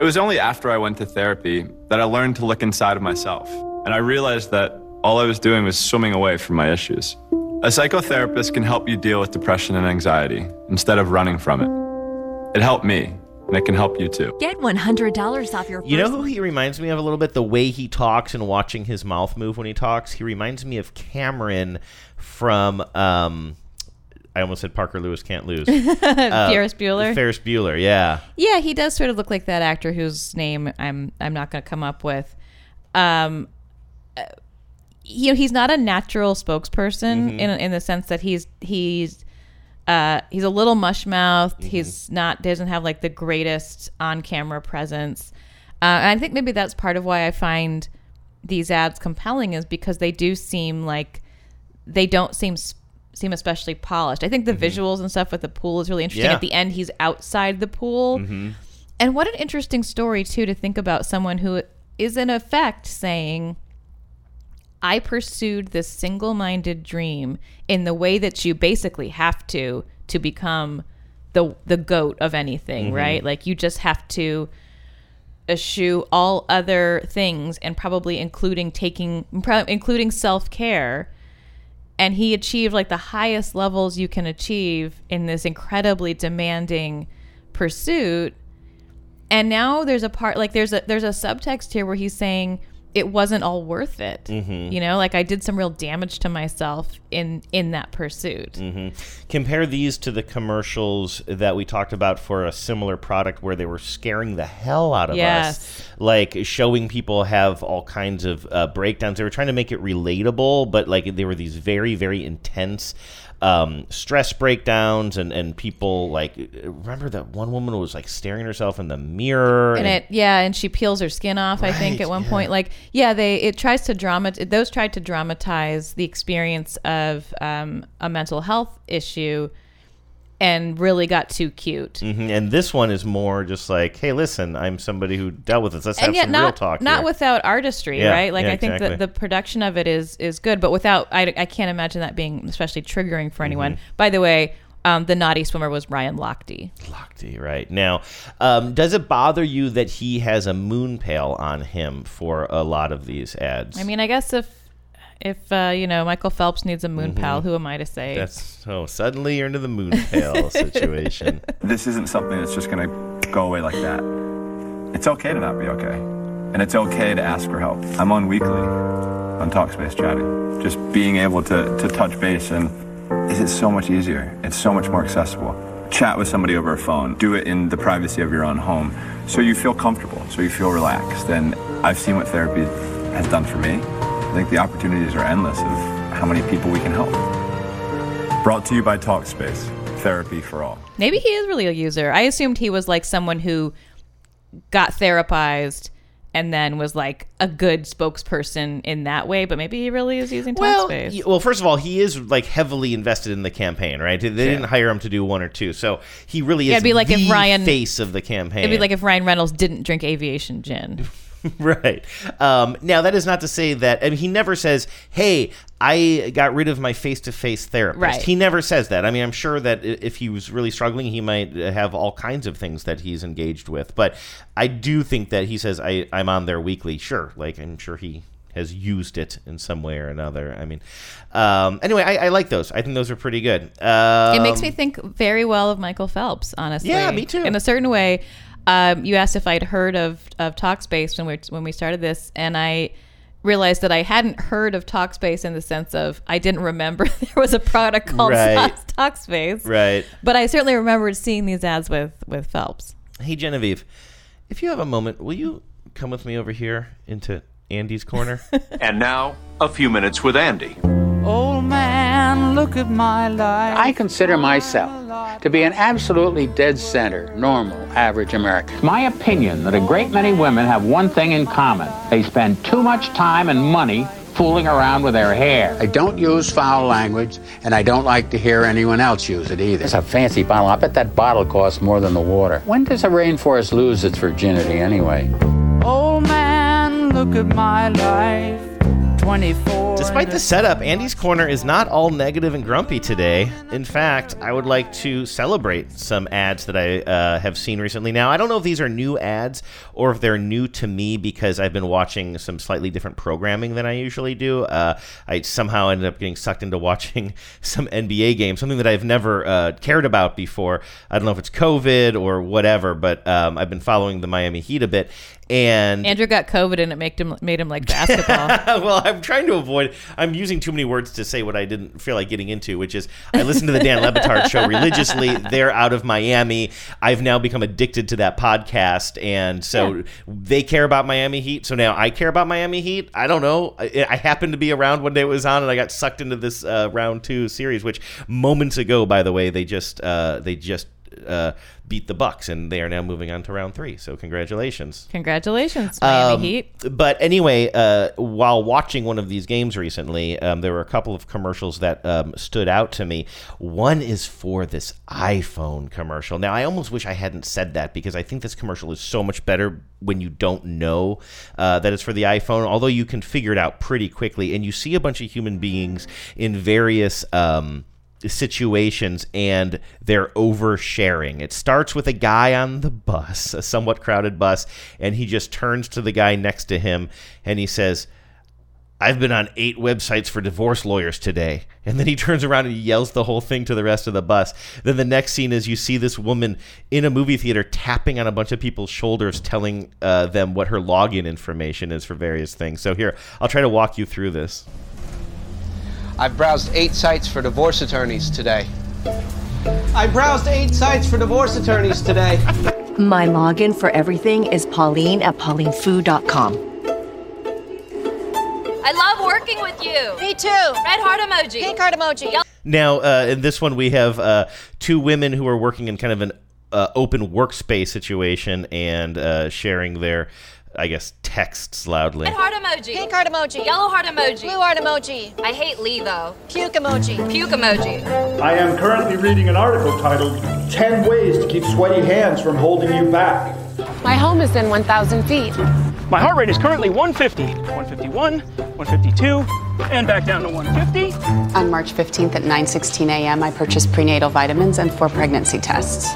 It was only after I went to therapy that I learned to look inside of myself. And I realized that all I was doing was swimming away from my issues. A psychotherapist can help you deal with depression and anxiety instead of running from it. It helped me, and it can help you too. Get $100 off your You know who he reminds me of a little bit? The way he talks and watching his mouth move when he talks. He reminds me of Cameron from. Um, I almost said Parker Lewis can't lose. Uh, Ferris Bueller? Ferris Bueller, yeah. Yeah, he does sort of look like that actor whose name I'm I'm not going to come up with. Um, uh, you know, he's not a natural spokesperson Mhm. in in the sense that he's he's uh, he's a little mush mouthed. Mm-hmm. He's not doesn't have like the greatest on camera presence. Uh, and I think maybe that's part of why I find these ads compelling is because they do seem like they don't seem seem especially polished. I think the visuals and stuff with the pool is really interesting. Mm-hmm. Yeah. At the end, he's outside the pool. Mm-hmm. And what an interesting story, too, to think about someone who is in effect saying, I pursued this single minded dream in the way that you basically have to to become the the goat of anything, Mhm. right? Like you just have to eschew all other things and probably including taking pro- including self-care and he achieved like the highest levels you can achieve in this incredibly demanding pursuit and now there's a part like there's a there's a subtext here where he's saying it wasn't all worth it Mhm. you know like i did some real damage to myself in in that pursuit hmm Compare these to the commercials that we talked about for a similar product where they were scaring the hell out of Yes. us. Like showing people have all kinds of uh, breakdowns. They were trying to make it relatable, but like they were these very, very intense um, stress breakdowns and, and people like remember that one woman was like staring herself in the mirror and it yeah and she peels her skin off i think at one yeah. point like yeah they it tries to drama those tried to dramatize the experience of um, a mental health issue and really got too cute Mhm, And this one is more just like, hey, listen, I'm somebody who dealt with this. Let's and have yet some not real talk. not here. without artistry Yeah, right like yeah, i think exactly. that the production of it is is good but without i, I can't imagine that being especially triggering for anyone Mhm. by the way um, the naughty swimmer was ryan lochte Lochte, right now. Um, does it bother you that he has a moon pail on him for a lot of these ads? i mean i guess if if uh, you know michael phelps needs a moon Mhm. pal who am i to say That's oh, suddenly you're into the moon pal situation. This isn't something that's just going to go away like that. It's okay to not be okay. And it's okay to ask for help. I'm on weekly on Talkspace chatting. Just being able to, to touch base and is it so much easier? It's so much more accessible. Chat with somebody over a phone. Do it in the privacy of your own home so you feel comfortable, so you feel relaxed. And I've seen what therapy has done for me. I think the opportunities are endless of how many people we can help. Brought to you by Talkspace, therapy for all. Maybe he is really a user. I assumed he was like someone who got therapized and then was like a good spokesperson in that way, but maybe he really is using Well, Talkspace. y- well, first of all, he is like heavily invested in the campaign, right? They didn't hire him to do one or two, so he really is Yeah, it'd be like if Ryan- face of the campaign. It'd be like if Ryan Reynolds didn't drink aviation gin. right. Um, now, that is not to say that, I mean, he never says, hey, I got rid of my face to face therapist. Right. He never says that. I mean, I'm sure that if he was really struggling, he might have all kinds of things that he's engaged with. But I do think that he says, I, I'm on there weekly. Sure. Like, I'm sure he has used it in some way or another. I mean, um, anyway, I, I like those. I think those are pretty good. Um, it makes me think very well of Michael Phelps, honestly. Yeah, me too. In a certain way, um, you asked if I'd heard of of Talkspace when we when we started this, and I realized that I hadn't heard of Talkspace in the sense of I didn't remember there was a product called Right. Talkspace. Right. But I certainly remembered seeing these ads with with Phelps. Hey, Genevieve, if you have a moment, will you come with me over here into Andy's corner? And now, a few minutes with Andy. Old man, look at my life. I consider myself to be an absolutely dead center, normal, average American. My opinion that a great many women have one thing in common. They spend too much time and money fooling around with their hair. I don't use foul language, and I don't like to hear anyone else use it either. It's a fancy bottle. I bet that bottle costs more than the water. When does a rainforest lose its virginity anyway? Old man, look at my life. 24. Despite the setup, Andy's Corner is not all negative and grumpy today. In fact, I would like to celebrate some ads that I uh, have seen recently. Now, I don't know if these are new ads or if they're new to me because I've been watching some slightly different programming than I usually do. Uh, I somehow ended up getting sucked into watching some NBA games, something that I've never uh, cared about before. I don't know if it's COVID or whatever, but um, I've been following the Miami Heat a bit. And Andrew got COVID and it made him made him like basketball. well, I'm trying to avoid. I'm using too many words to say what I didn't feel like getting into, which is I listen to the Dan Le Batard show religiously. They're out of Miami. I've now become addicted to that podcast, and so they care about Miami Heat. So now I care about Miami Heat. I don't know. I, I happened to be around one day it was on, and I got sucked into this uh, round two series, which moments ago, by the way, they just uh, they just. Uh, beat the Bucks, and they are now moving on to round three. So congratulations. Congratulations, Miami Um, Heat. But anyway, uh, while watching one of these games recently, um, there were a couple of commercials that um, stood out to me. One is for this iPhone commercial. Now, I almost wish I hadn't said that because I think this commercial is so much better when you don't know uh, that it's for the iPhone, although you can figure it out pretty quickly. And you see a bunch of human beings in various. Um, situations and they're oversharing. It starts with a guy on the bus, a somewhat crowded bus, and he just turns to the guy next to him and he says, I've been on eight websites for divorce lawyers today. And then he turns around and yells the whole thing to the rest of the bus. Then the next scene is you see this woman in a movie theater tapping on a bunch of people's shoulders, telling uh, them what her login information is for various things. So here, I'll try to walk you through this. I've browsed eight sites for divorce attorneys today. I browsed eight sites for divorce attorneys today. My login for everything is Pauline at paulinefoo.com. I love working with you. Me too. Red heart emoji. Pink heart emoji. Now, uh, in this one, we have uh, two women who are working in kind of an uh, open workspace situation and uh, sharing their, I guess, texts loudly. Red heart emoji. Pink heart emoji. Yellow heart emoji. Blue heart emoji. I hate Lee though. Puke emoji. Puke emoji. I am currently reading an article titled 10 Ways to Keep Sweaty Hands from Holding You Back. My home is in 1,000 feet. My heart rate is currently 150, 151, 152, and back down to 150. On March 15th at 9:16 a.m., I purchased prenatal vitamins and four pregnancy tests.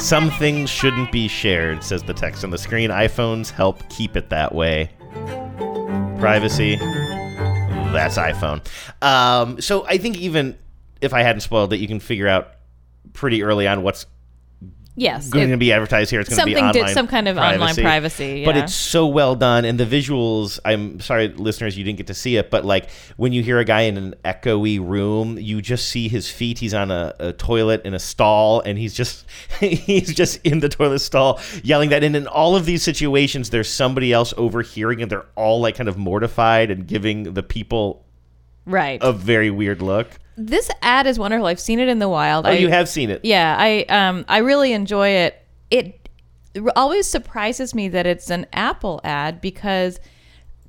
Some things shouldn't be shared, says the text on the screen. iPhones help keep it that way. Privacy. That's iPhone. Um, so I think even if I hadn't spoiled it, you can figure out pretty early on what's Yes, It's going to be advertised here. It's going to be did- online some kind of online privacy, But it's so well done, and the visuals. I'm sorry, listeners, you didn't get to see it, but like when you hear a guy in an echoey room, you just see his feet. He's on a, a toilet in a stall, and he's just he's just in the toilet stall yelling that. And in all of these situations, there's somebody else overhearing, and they're all like kind of mortified and giving the people Right. a very weird look. This ad is wonderful. I've seen it in the wild. Oh, I- you have seen it. Yeah, I um I really enjoy it. It always surprises me that it's an Apple ad because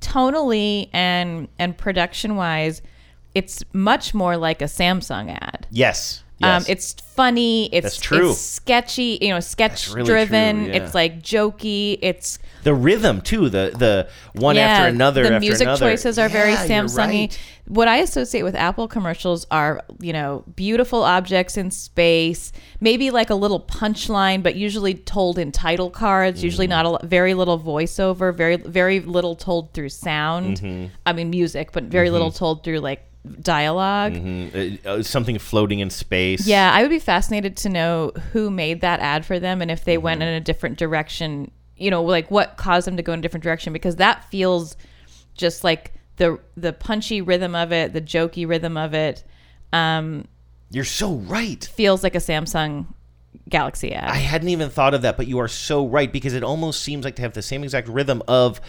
tonally and and production wise, it's much more like a Samsung ad. Yes. Um, it's funny. It's That's true. It's sketchy. You know, sketch really driven. true, yeah. It's like jokey. It's the rhythm too. The the one Yeah, after another. The after music another. choices are very Yeah, you're Samsung-y. right. What I associate with Apple commercials are, you know, beautiful objects in space, maybe like a little punchline, but usually told in title cards. Usually Mm-hmm. not a lo- very little voiceover, very very little told through sound. Mhm. I mean music, but very little Mhm. told through like dialogue. Mhm. Uh, uh, something floating in space. Yeah, I would be fascinated to know who made that ad for them and if they Mm-hmm. went in a different direction, you know, like what caused them to go in a different direction because that feels just like the the punchy rhythm of it, the jokey rhythm of it. Um You're so right. Feels like a Samsung Galaxy ad. I hadn't even thought of that, but you are so right because it almost seems like to have the same exact rhythm of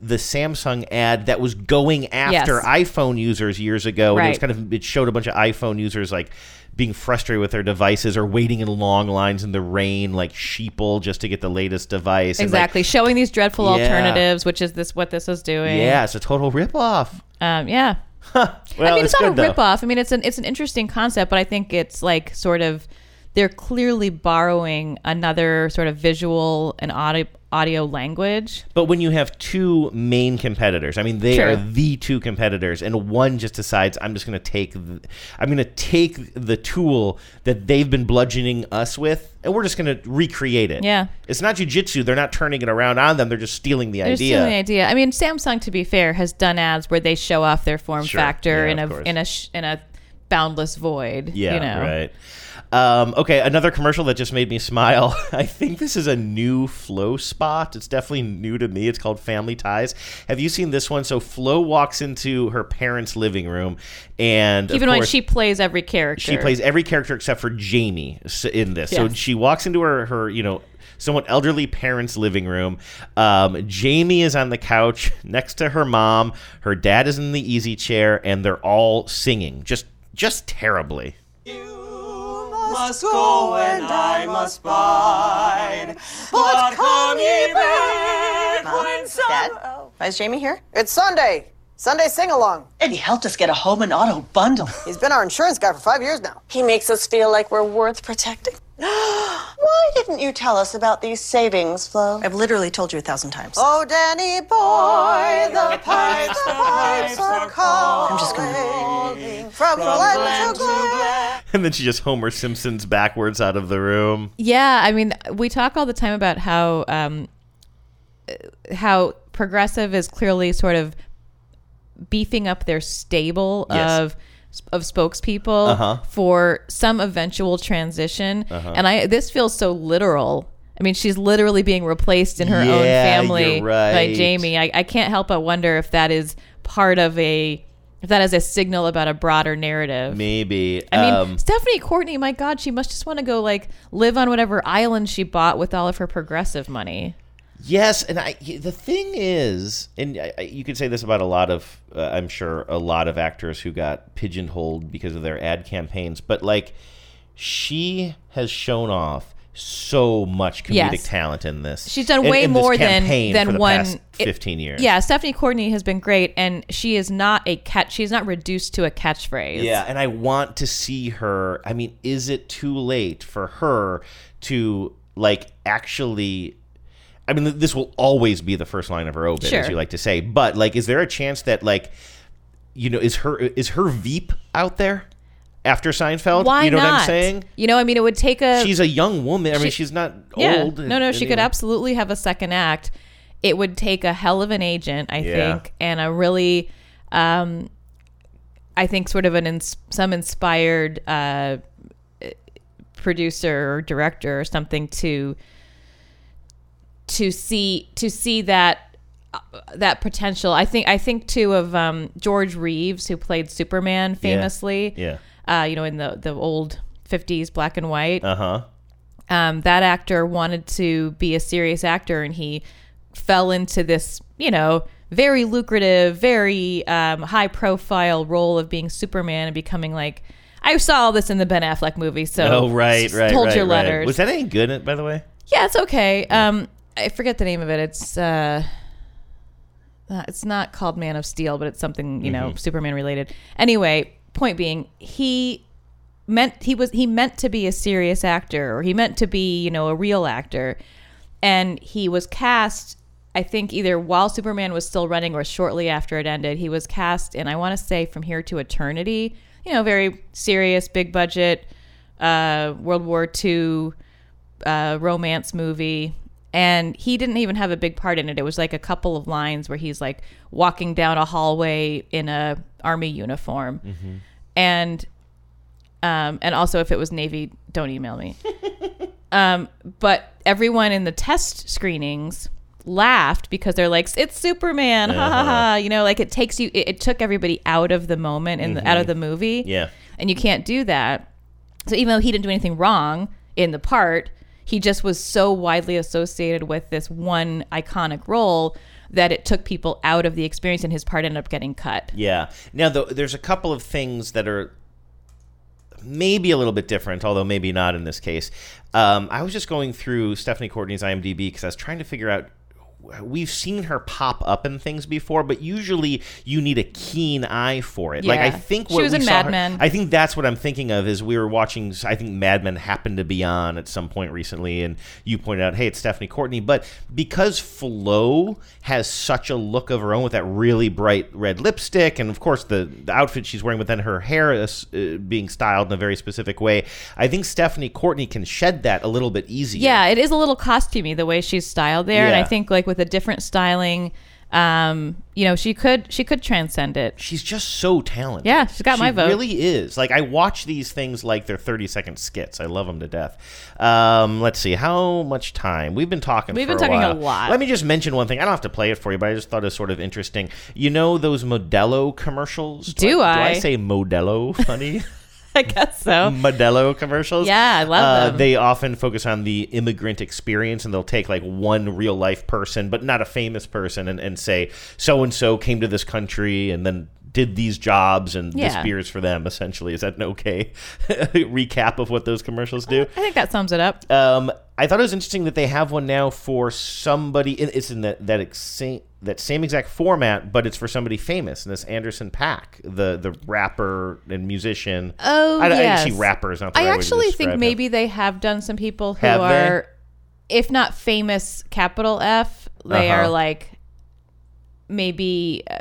the Samsung ad that was going after Yes. iPhone users years ago. And it was kind of it showed a bunch of iPhone users like being frustrated with their devices or waiting in long lines in the rain like sheeple just to get the latest device. And, like, exactly. Showing these dreadful Yeah. alternatives, which is this what this is doing. yeah, it's a total ripoff. Um, yeah. Well, I mean, it's, it's not good, a though. ripoff. I mean, it's an it's an interesting concept, but I think it's like sort of they're clearly borrowing another sort of visual and audio audio language. But when you have two main competitors, I mean, they True. are the two competitors, and one just decides, I'm just going to take, th- I'm going to take the tool that they've been bludgeoning us with, and we're just going to recreate it. Yeah. It's not jujitsu. They're not turning it around on them. They're just stealing the They're idea. stealing the idea. I mean, Samsung, to be fair, has done ads where they show off their form Sure. factor Yeah, in a in a sh- in a boundless void. Yeah, you know? right. Um, okay, another commercial that just made me smile. I think this is a new Flo spot. It's definitely new to me. It's called Family Ties. Have you seen this one? So Flo walks into her parents' living room, and even in mind, she plays every character. she plays every character except for Jamie in this. So she walks into her her you know somewhat elderly parents' living room. Um, Jamie is on the couch next to her mom. Her dad is in the easy chair, and they're all singing just just terribly. You must go and I must bide. But come ye back when Dad, why is Jamie here? It's Sunday. Sunday sing along. And he helped us get a home and auto bundle. He's been our insurance guy for five years now. He makes us feel like we're worth protecting. Why didn't you tell us about these savings, Flo? I've literally told you a thousand times. Oh, Danny boy, the pipes, the pipes are calling. I'm just gonna. From Glen to Glen. And then she just Homer Simpsons backwards out of the room. Yeah, I mean, we talk all the time about how um, how progressive is clearly sort of beefing up their stable Yes. of of spokespeople Uh-huh. for some eventual transition. Uh-huh. And I this feels so literal. I mean, she's literally being replaced in her own family you're by. Jamie. I, I can't help but wonder if that is part of a if that is a signal about a broader narrative. Maybe. I mean, um, Stephanie Courtney, my God, she must just want to go like live on whatever island she bought with all of her progressive money. Yes, and I the thing is, and I, you could say this about a lot of, uh, I'm sure, a lot of actors who got pigeonholed because of their ad campaigns, but like, she has shown off so much comedic Yes. talent in this. She's done in- way in more than than one it- 15 years. Yeah, Stephanie Courtney has been great, and she is not a catch. She's not reduced to a catchphrase. Yeah, and I want to see her. I mean, is it too late for her to like actually? I mean, this will always be the first line of her obit, Sure. as you like to say. But like, is there a chance that like, you know, is her is her Veep out there after Seinfeld? Why you know not? what I'm saying? You know, I mean, it would take a. She's a young woman. I mean, she's not yeah. old. No, no, she could absolutely have a second act. It would take a hell of an agent, I Yeah. think, and a really, um, I think, sort of an ins- some inspired uh, producer or director or something to to see to see that uh, that potential. I think I think too of um, George Reeves who played Superman famously. Yeah. Uh, you know, in the the old '50s black and white Uh huh. um, that actor wanted to be a serious actor and he fell into this, you know, very lucrative, very um, high profile role of being Superman and becoming like. I saw all this in the Ben Affleck movie, so oh right, right, hold right, your right. letters. Was that any good? By the way. Yeah, it's okay. Um, I forget the name of it. It's uh, uh, it's not called Man of Steel, but it's something you know Mhm. Superman related. Anyway, point being, he meant he was he meant to be a serious actor, or he meant to be you know a real actor, and he was cast. I think either while Superman was still running or shortly after it ended, he was cast in I want to say From Here to Eternity. You know, very serious, big budget, uh, World War II uh, romance movie. And he didn't even have a big part in it. It was like a couple of lines where he's like walking down a hallway in a army uniform. Mhm. And um, and also if it was Navy, don't email me. um, but everyone in the test screenings laughed because they're like, "It's Superman!" Ha ha Uh-huh. ha! You know, like it takes you. It, it took everybody out of the moment and out of Mhm. the movie. Yeah. and you can't do that. So even though he didn't do anything wrong in the part, he just was so widely associated with this one iconic role that it took people out of the experience, and his part ended up getting cut. Yeah. Now, though, there's a couple of things that are maybe a little bit different, although maybe not in this case. Um, I was just going through Stephanie Courtney's IMDb because I was trying to figure out. We've seen her pop up in things before, but usually you need a keen eye for it. Like I Yeah. think She was we in saw Mad her- Men. I think that's what I'm thinking of. Is we were watching. I think Mad Men happened to be on at some point recently, and you pointed out, "Hey, it's Stephanie Courtney." But because Flo has such a look of her own with that really bright red lipstick, and of course the, the outfit she's wearing, but then her hair is uh, being styled in a very specific way, I think Stephanie Courtney can shed that a little bit easier. Yeah, it is a little costumey the way she's styled there, and I think like with a different styling, um, you know, she could she could transcend it. She's just so talented. Yeah, she's got she my vote. She really is. Like I watch these things like they're 30 second skits. I love them to death. Um, let's see how much time we've been talking. We've been talking a lot. Let me just mention one thing. I don't have to play it for you, but I just thought it was sort of interesting. You know those Modelo commercials? Do Do I? I say Modelo? Funny. I guess so. Modelo commercials. Yeah, I love Uh, them. They often focus on the immigrant experience, and they'll take like one real life person, but not a famous person, and, and say so and so came to this country, and then did these jobs and this Yeah. beer is for them. Essentially, is that an okay recap of what those commercials do? I think that sums it up. Um, I thought it was interesting that they have one now for somebody. It's in that that ex- that same exact format, but it's for somebody famous. And this Anderson Paak, the the rapper and musician. Oh, I, I yes. actually rapper is not. The I right to think describe him. maybe they have done some people who Have they? are, if not famous, capital F, they Uh-huh. are like maybe uh,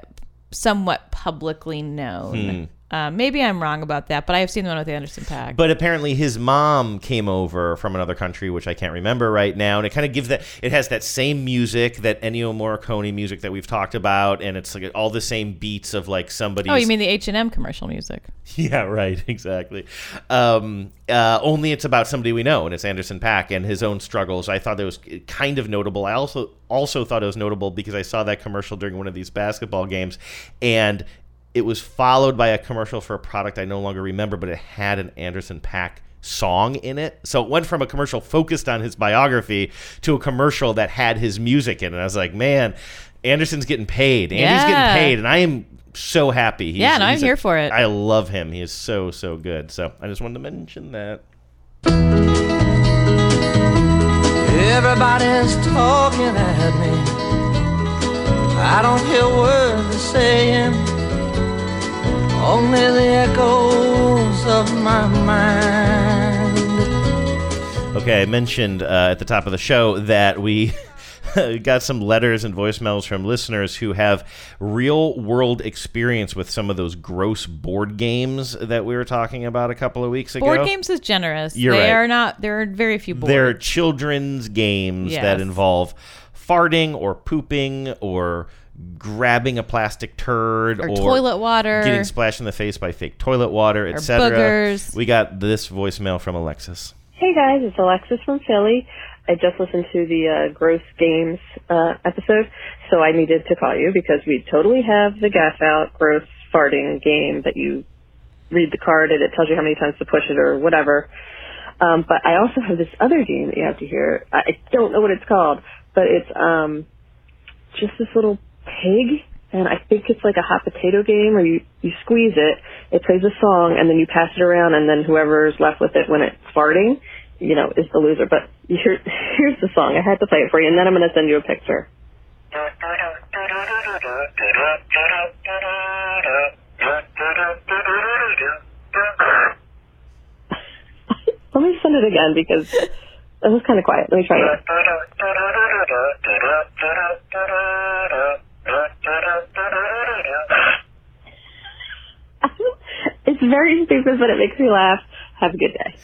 somewhat publicly known. Hmm. Uh, maybe I'm wrong about that, but I have seen the one with Anderson Paak. But apparently, his mom came over from another country, which I can't remember right now, and it kind of gives that. It has that same music, that Ennio Morricone music that we've talked about, and it's like all the same beats of like somebody. oh, you mean the H and M commercial music? Yeah, right. Exactly. Um, uh, only it's about somebody we know, and it's Anderson Paak and his own struggles. I thought that was kind of notable. I also also thought it was notable because I saw that commercial during one of these basketball games, and it was followed by a commercial for a product I no longer remember, but it had an Anderson Paak song in it. So it went from a commercial focused on his biography to a commercial that had his music in it. I was like, man, Anderson's getting paid. Andy's Yeah. getting paid, and I am so happy. He's, Yeah, no, I'm a- here for it. I love him. He is so so good. So I just wanted to mention that. Everybody's talking at me. I don't hear words they're saying, only the echoes of my mind. Okay, I mentioned uh, at the top of the show that we got some letters and voicemails from listeners who have real world experience with some of those gross board games that we were talking about a couple of weeks ago. Board games is generous. You're they right. are not. There are very few boards. They're children's games Yes. that involve farting or pooping or grabbing a plastic turd Or toilet water. getting splashed in the face by fake toilet water, etc. We got this voicemail from Alexis. Hey guys, it's Alexis from Philly. I just listened to the uh, Gross Games uh, episode, so I needed to call you because we totally have the gas out gross farting game that you read the card and it tells you how many times to push it or whatever. Um, but I also have this other game that you have to hear. I I don't know what it's called, but it's um, just this little pig, and I think it's like a hot potato game where you you squeeze it, it plays a song, and then you pass it around, and then whoever's left with it when it's farting, you know, is the loser. But here, here's the song. I had to play it for you, and then I'm going to send you a picture. Let me send it again because it was kind of quiet. Let me try it. Very stupid, but it makes me laugh. Have a good day.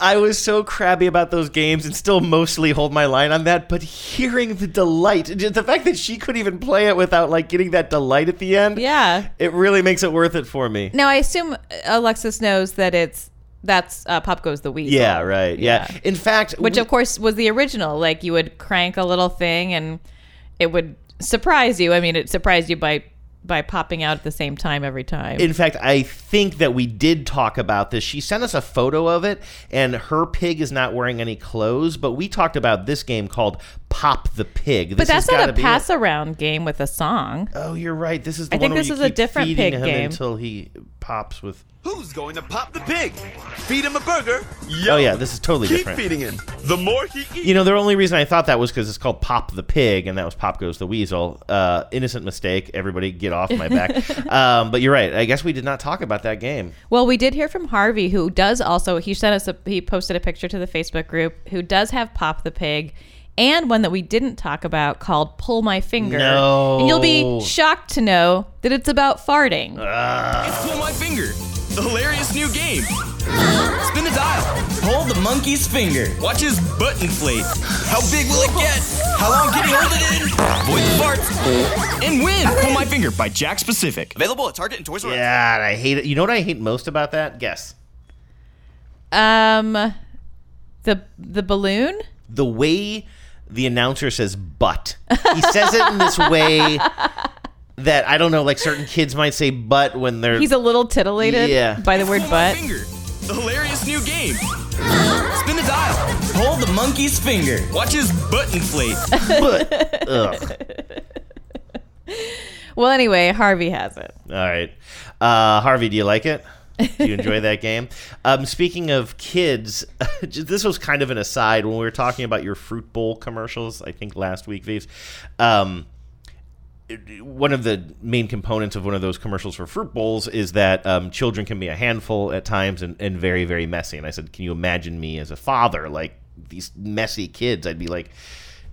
I was so crabby about those games and still mostly hold my line on that, but hearing the delight, the fact that she could even play it without like getting that delight at the end, yeah, it really makes it worth it for me. Now I assume Alexis knows that it's that's uh, Pop Goes the Weasel. Yeah, right. Yeah. In fact, which we- of course was the original. Like you would crank a little thing and it would surprise you. I mean, it surprised you by by popping out at the same time every time. In fact, I think that we did talk about this. She sent us a photo of it, and her pig is not wearing any clothes. But we talked about this game called Pop the Pig. but that's has not gotta a pass around game with a song. Oh, you're right. This is the I one think where this is a keep different feeding pig him game. until he pops with. Who's going to pop the pig? Feed him a burger. Oh yeah, this is totally Keep different. feeding him. The more he eats. You know, the only reason I thought that was because it's called Pop the Pig, and that was Pop Goes the Weasel. Uh, innocent mistake. Everybody get off my back. um, but you're right. I guess we did not talk about that game. Well, we did hear from Harvey, who does also. He sent us a. He posted a picture to the Facebook group. Who does have Pop the Pig, and one that we didn't talk about called Pull My Finger. No. And you'll be shocked to know that it's about farting. It's Pull My Finger, the hilarious new game. Spin the dial. Pull the monkey's finger. Watch his butt inflate. How big will it get? How long can he hold it in? Avoid the farts. And win. Pull My Finger by Jakks Pacific. Available at Target and Toys R Us. Yeah, and I hate it. You know what I hate most about that? Guess. Um, the the balloon. The way the announcer says "but." He says it in this way that I don't know. Like certain kids might say "but" when they're. He's a little titillated Yeah. by the word Pull My butt. Finger, the hilarious new game. Spin the dial. Hold the monkey's finger. Watch his butt inflate. Ugh. well, anyway, Harvey has it. All right. Uh, Harvey, do you like it? Do you enjoy that game? Um, speaking of kids, this was kind of an aside when we were talking about your fruit bowl commercials. I think last week, Vives. Um, one of the main components of one of those commercials for fruit bowls is that um, children can be a handful at times and, and very very messy. And I said, can you imagine me as a father, like these messy kids? I'd be like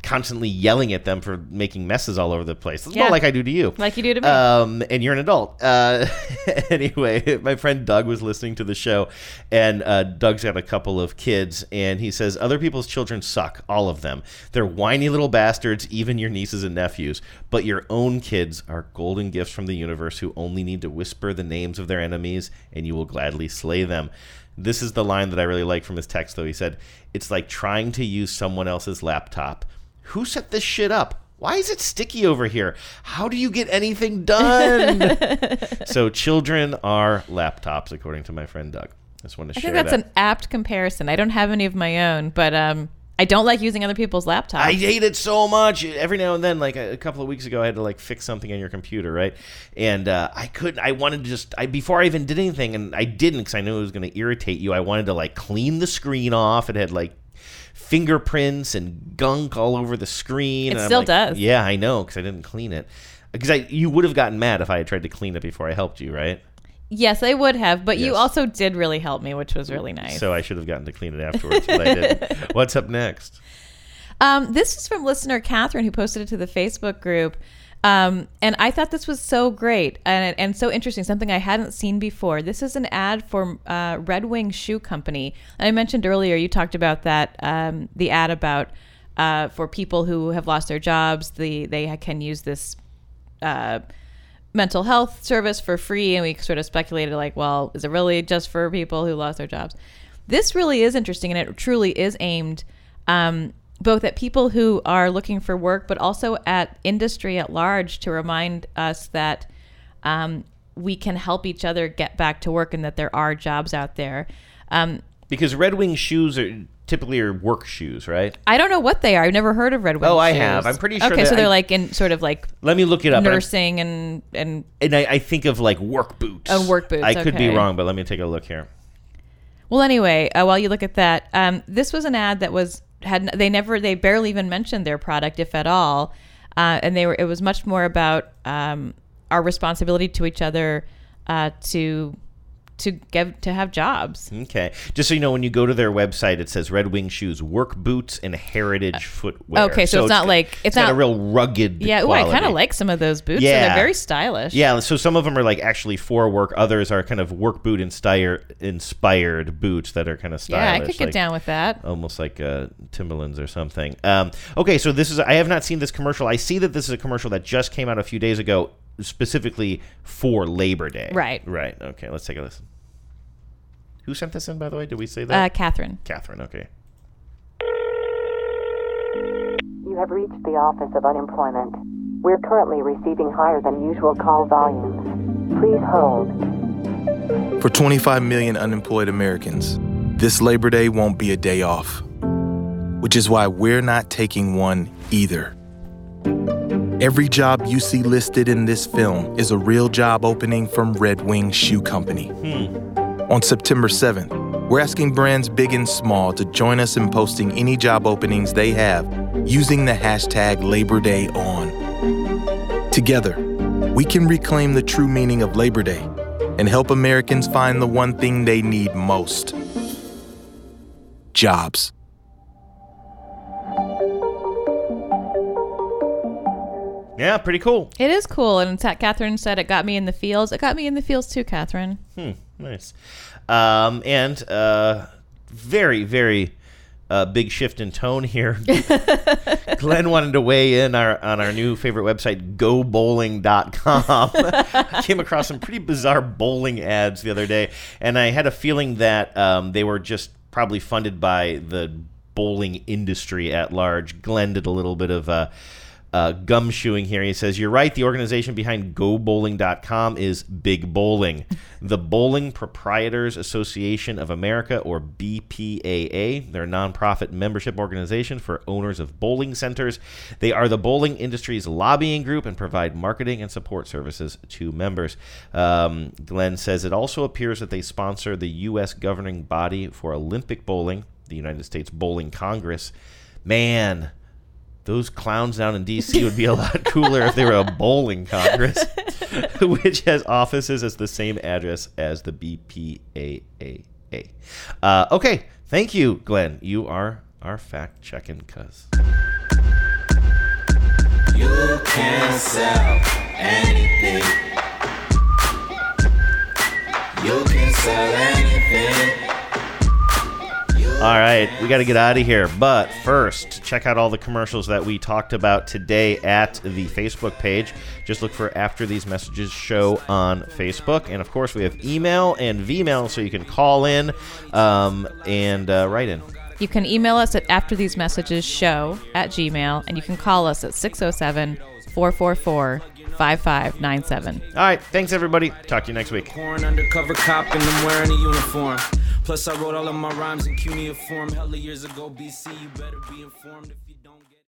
constantly yelling at them for making messes all over the place. It's Yeah. like I do to you. Like you do to me. Um, and you're an adult. Uh, anyway, my friend Doug was listening to the show, and uh, Doug's got a couple of kids, and he says other people's children suck, all of them. They're whiny little bastards, even your nieces and nephews. But your own kids are golden gifts from the universe who only need to whisper the names of their enemies, and you will gladly slay them. This is the line that I really like from his text, though. He said, It's like trying to use someone else's laptop. Who set this shit up? Why is it sticky over here? How do you get anything done? so, children are laptops, according to my friend Doug. Just want to I share think that's that. an apt comparison. I don't have any of my own, but um, I don't like using other people's laptops. I hate it so much. Every now and then, like a, a couple of weeks ago, I had to like fix something on your computer, right? And uh, I couldn't. I wanted to just. I before I even did anything, and I didn't because I knew it was going to irritate you. I wanted to like clean the screen off. It had like fingerprints and gunk all over the screen. It and still like, does. Yeah, I know because I didn't clean it. Because I, you would have gotten mad if I had tried to clean it before I helped you, right? Yes, I would have, but you also did really help me, which was really nice. So I should have gotten to clean it afterwards, but I didn't. What's up next? Um, this is from listener Catherine who posted it to the Facebook group. Um, and I thought this was so great and, and so interesting, something I hadn't seen before. This is an ad for uh, Red Wing Shoe Company. And I mentioned earlier, you talked about that, um, the ad about uh, for people who have lost their jobs, the, they can use this uh, mental health service for free. And we sort of speculated, like, well, is it really just for people who lost their jobs? This really is interesting, and it truly is aimed um, both at people who are looking for work, but also at industry at large to remind us that um, we can help each other get back to work and that there are jobs out there. Um, Because Red Wing shoes are typically are work shoes, right? I don't know what they are. I've never heard of Red Wing. Oh, I have. I'm pretty sure Okay, so they're I- like in sort of like Let me look it up. nursing and and And I, I think of like work boots. Oh, work boots, I could be wrong, but let me take a look here. Well, anyway, uh, while you look at that, um, this was an ad that was had they never they barely even mentioned their product, if at all, uh, and they were it was much more about um, our responsibility to each other uh, to to get to have jobs. Okay. Just so you know, when you go to their website, it says Red Wing shoes, work boots, and heritage footwear. Uh, okay, so it's not like- it's got not- a real rugged. Yeah, ooh, I kind of like some of those boots. Yeah. they're very stylish. Yeah, so some of them are like actually for work. Others are kind of work boot inspired inspired boots that are kind of stylish. Yeah, I could get like- down with that. Almost like uh, Timberlands or something. Um, okay, so this is I have not seen this commercial. I see that this is a commercial that just came out a few days ago, specifically for Labor Day. Right. Right. Okay, let's take a listen. Who sent this in, by the way? Did we say Uh, that? Catherine. Catherine. Okay. You have reached the Office of Unemployment. We're currently receiving higher than usual call volumes. Please hold. For 25 million unemployed Americans, this Labor Day won't be a day off, which is why we're not taking one either. Every job you see listed in this film is a real job opening from Red Wing Shoe Company. On September 7th, we're asking brands big and small to join us in posting any job openings they have using the hashtag Labor Day On. Together, we can reclaim the true meaning of Labor Day and help Americans find the one thing they need most jobs. Yeah, pretty cool. It is cool, and Ta- Catherine said it got me in the feels. It got me in the feels too, Catherine. Hmm, nice. Um, and uh, very, very uh, big shift in tone here. Glenn wanted to weigh in our, on our new favorite website, gobowling.com. I came across some pretty bizarre bowling ads the other day, and I had a feeling that um, they were just probably funded by the bowling industry at large. Glenn did a little bit of. Uh, uh, gumshoeing here. He says, You're right. The organization behind GoBowling.com is Big Bowling. The Bowling Proprietors Association of America, or BPAA. They're a nonprofit membership organization for owners of bowling centers. They are the bowling industry's lobbying group and provide marketing and support services to members. Um, Glenn says it also appears that they sponsor the U.S. governing body for Olympic bowling, the United States Bowling Congress. Man, those clowns down in DC would be a lot cooler if they were a bowling congress, which has offices as the same address as the BPAAA. Uh, okay, thank you, Glenn. You are our fact checking cuz. You can sell anything. You can sell anything. All right, we got to get out of here. But first, check out all the commercials that we talked about today at the Facebook page. Just look for After These Messages Show on Facebook. And of course, we have email and Vmail so you can call in um, and uh, write in. You can email us at after these messages show at gmail, and you can call us at 607 444 5597. All right, thanks everybody. Talk to you next week. Porn undercover cop and I'm wearing a uniform. Plus, I wrote all of my rhymes in cuneiform. Hella years ago, BC, you better be informed if you.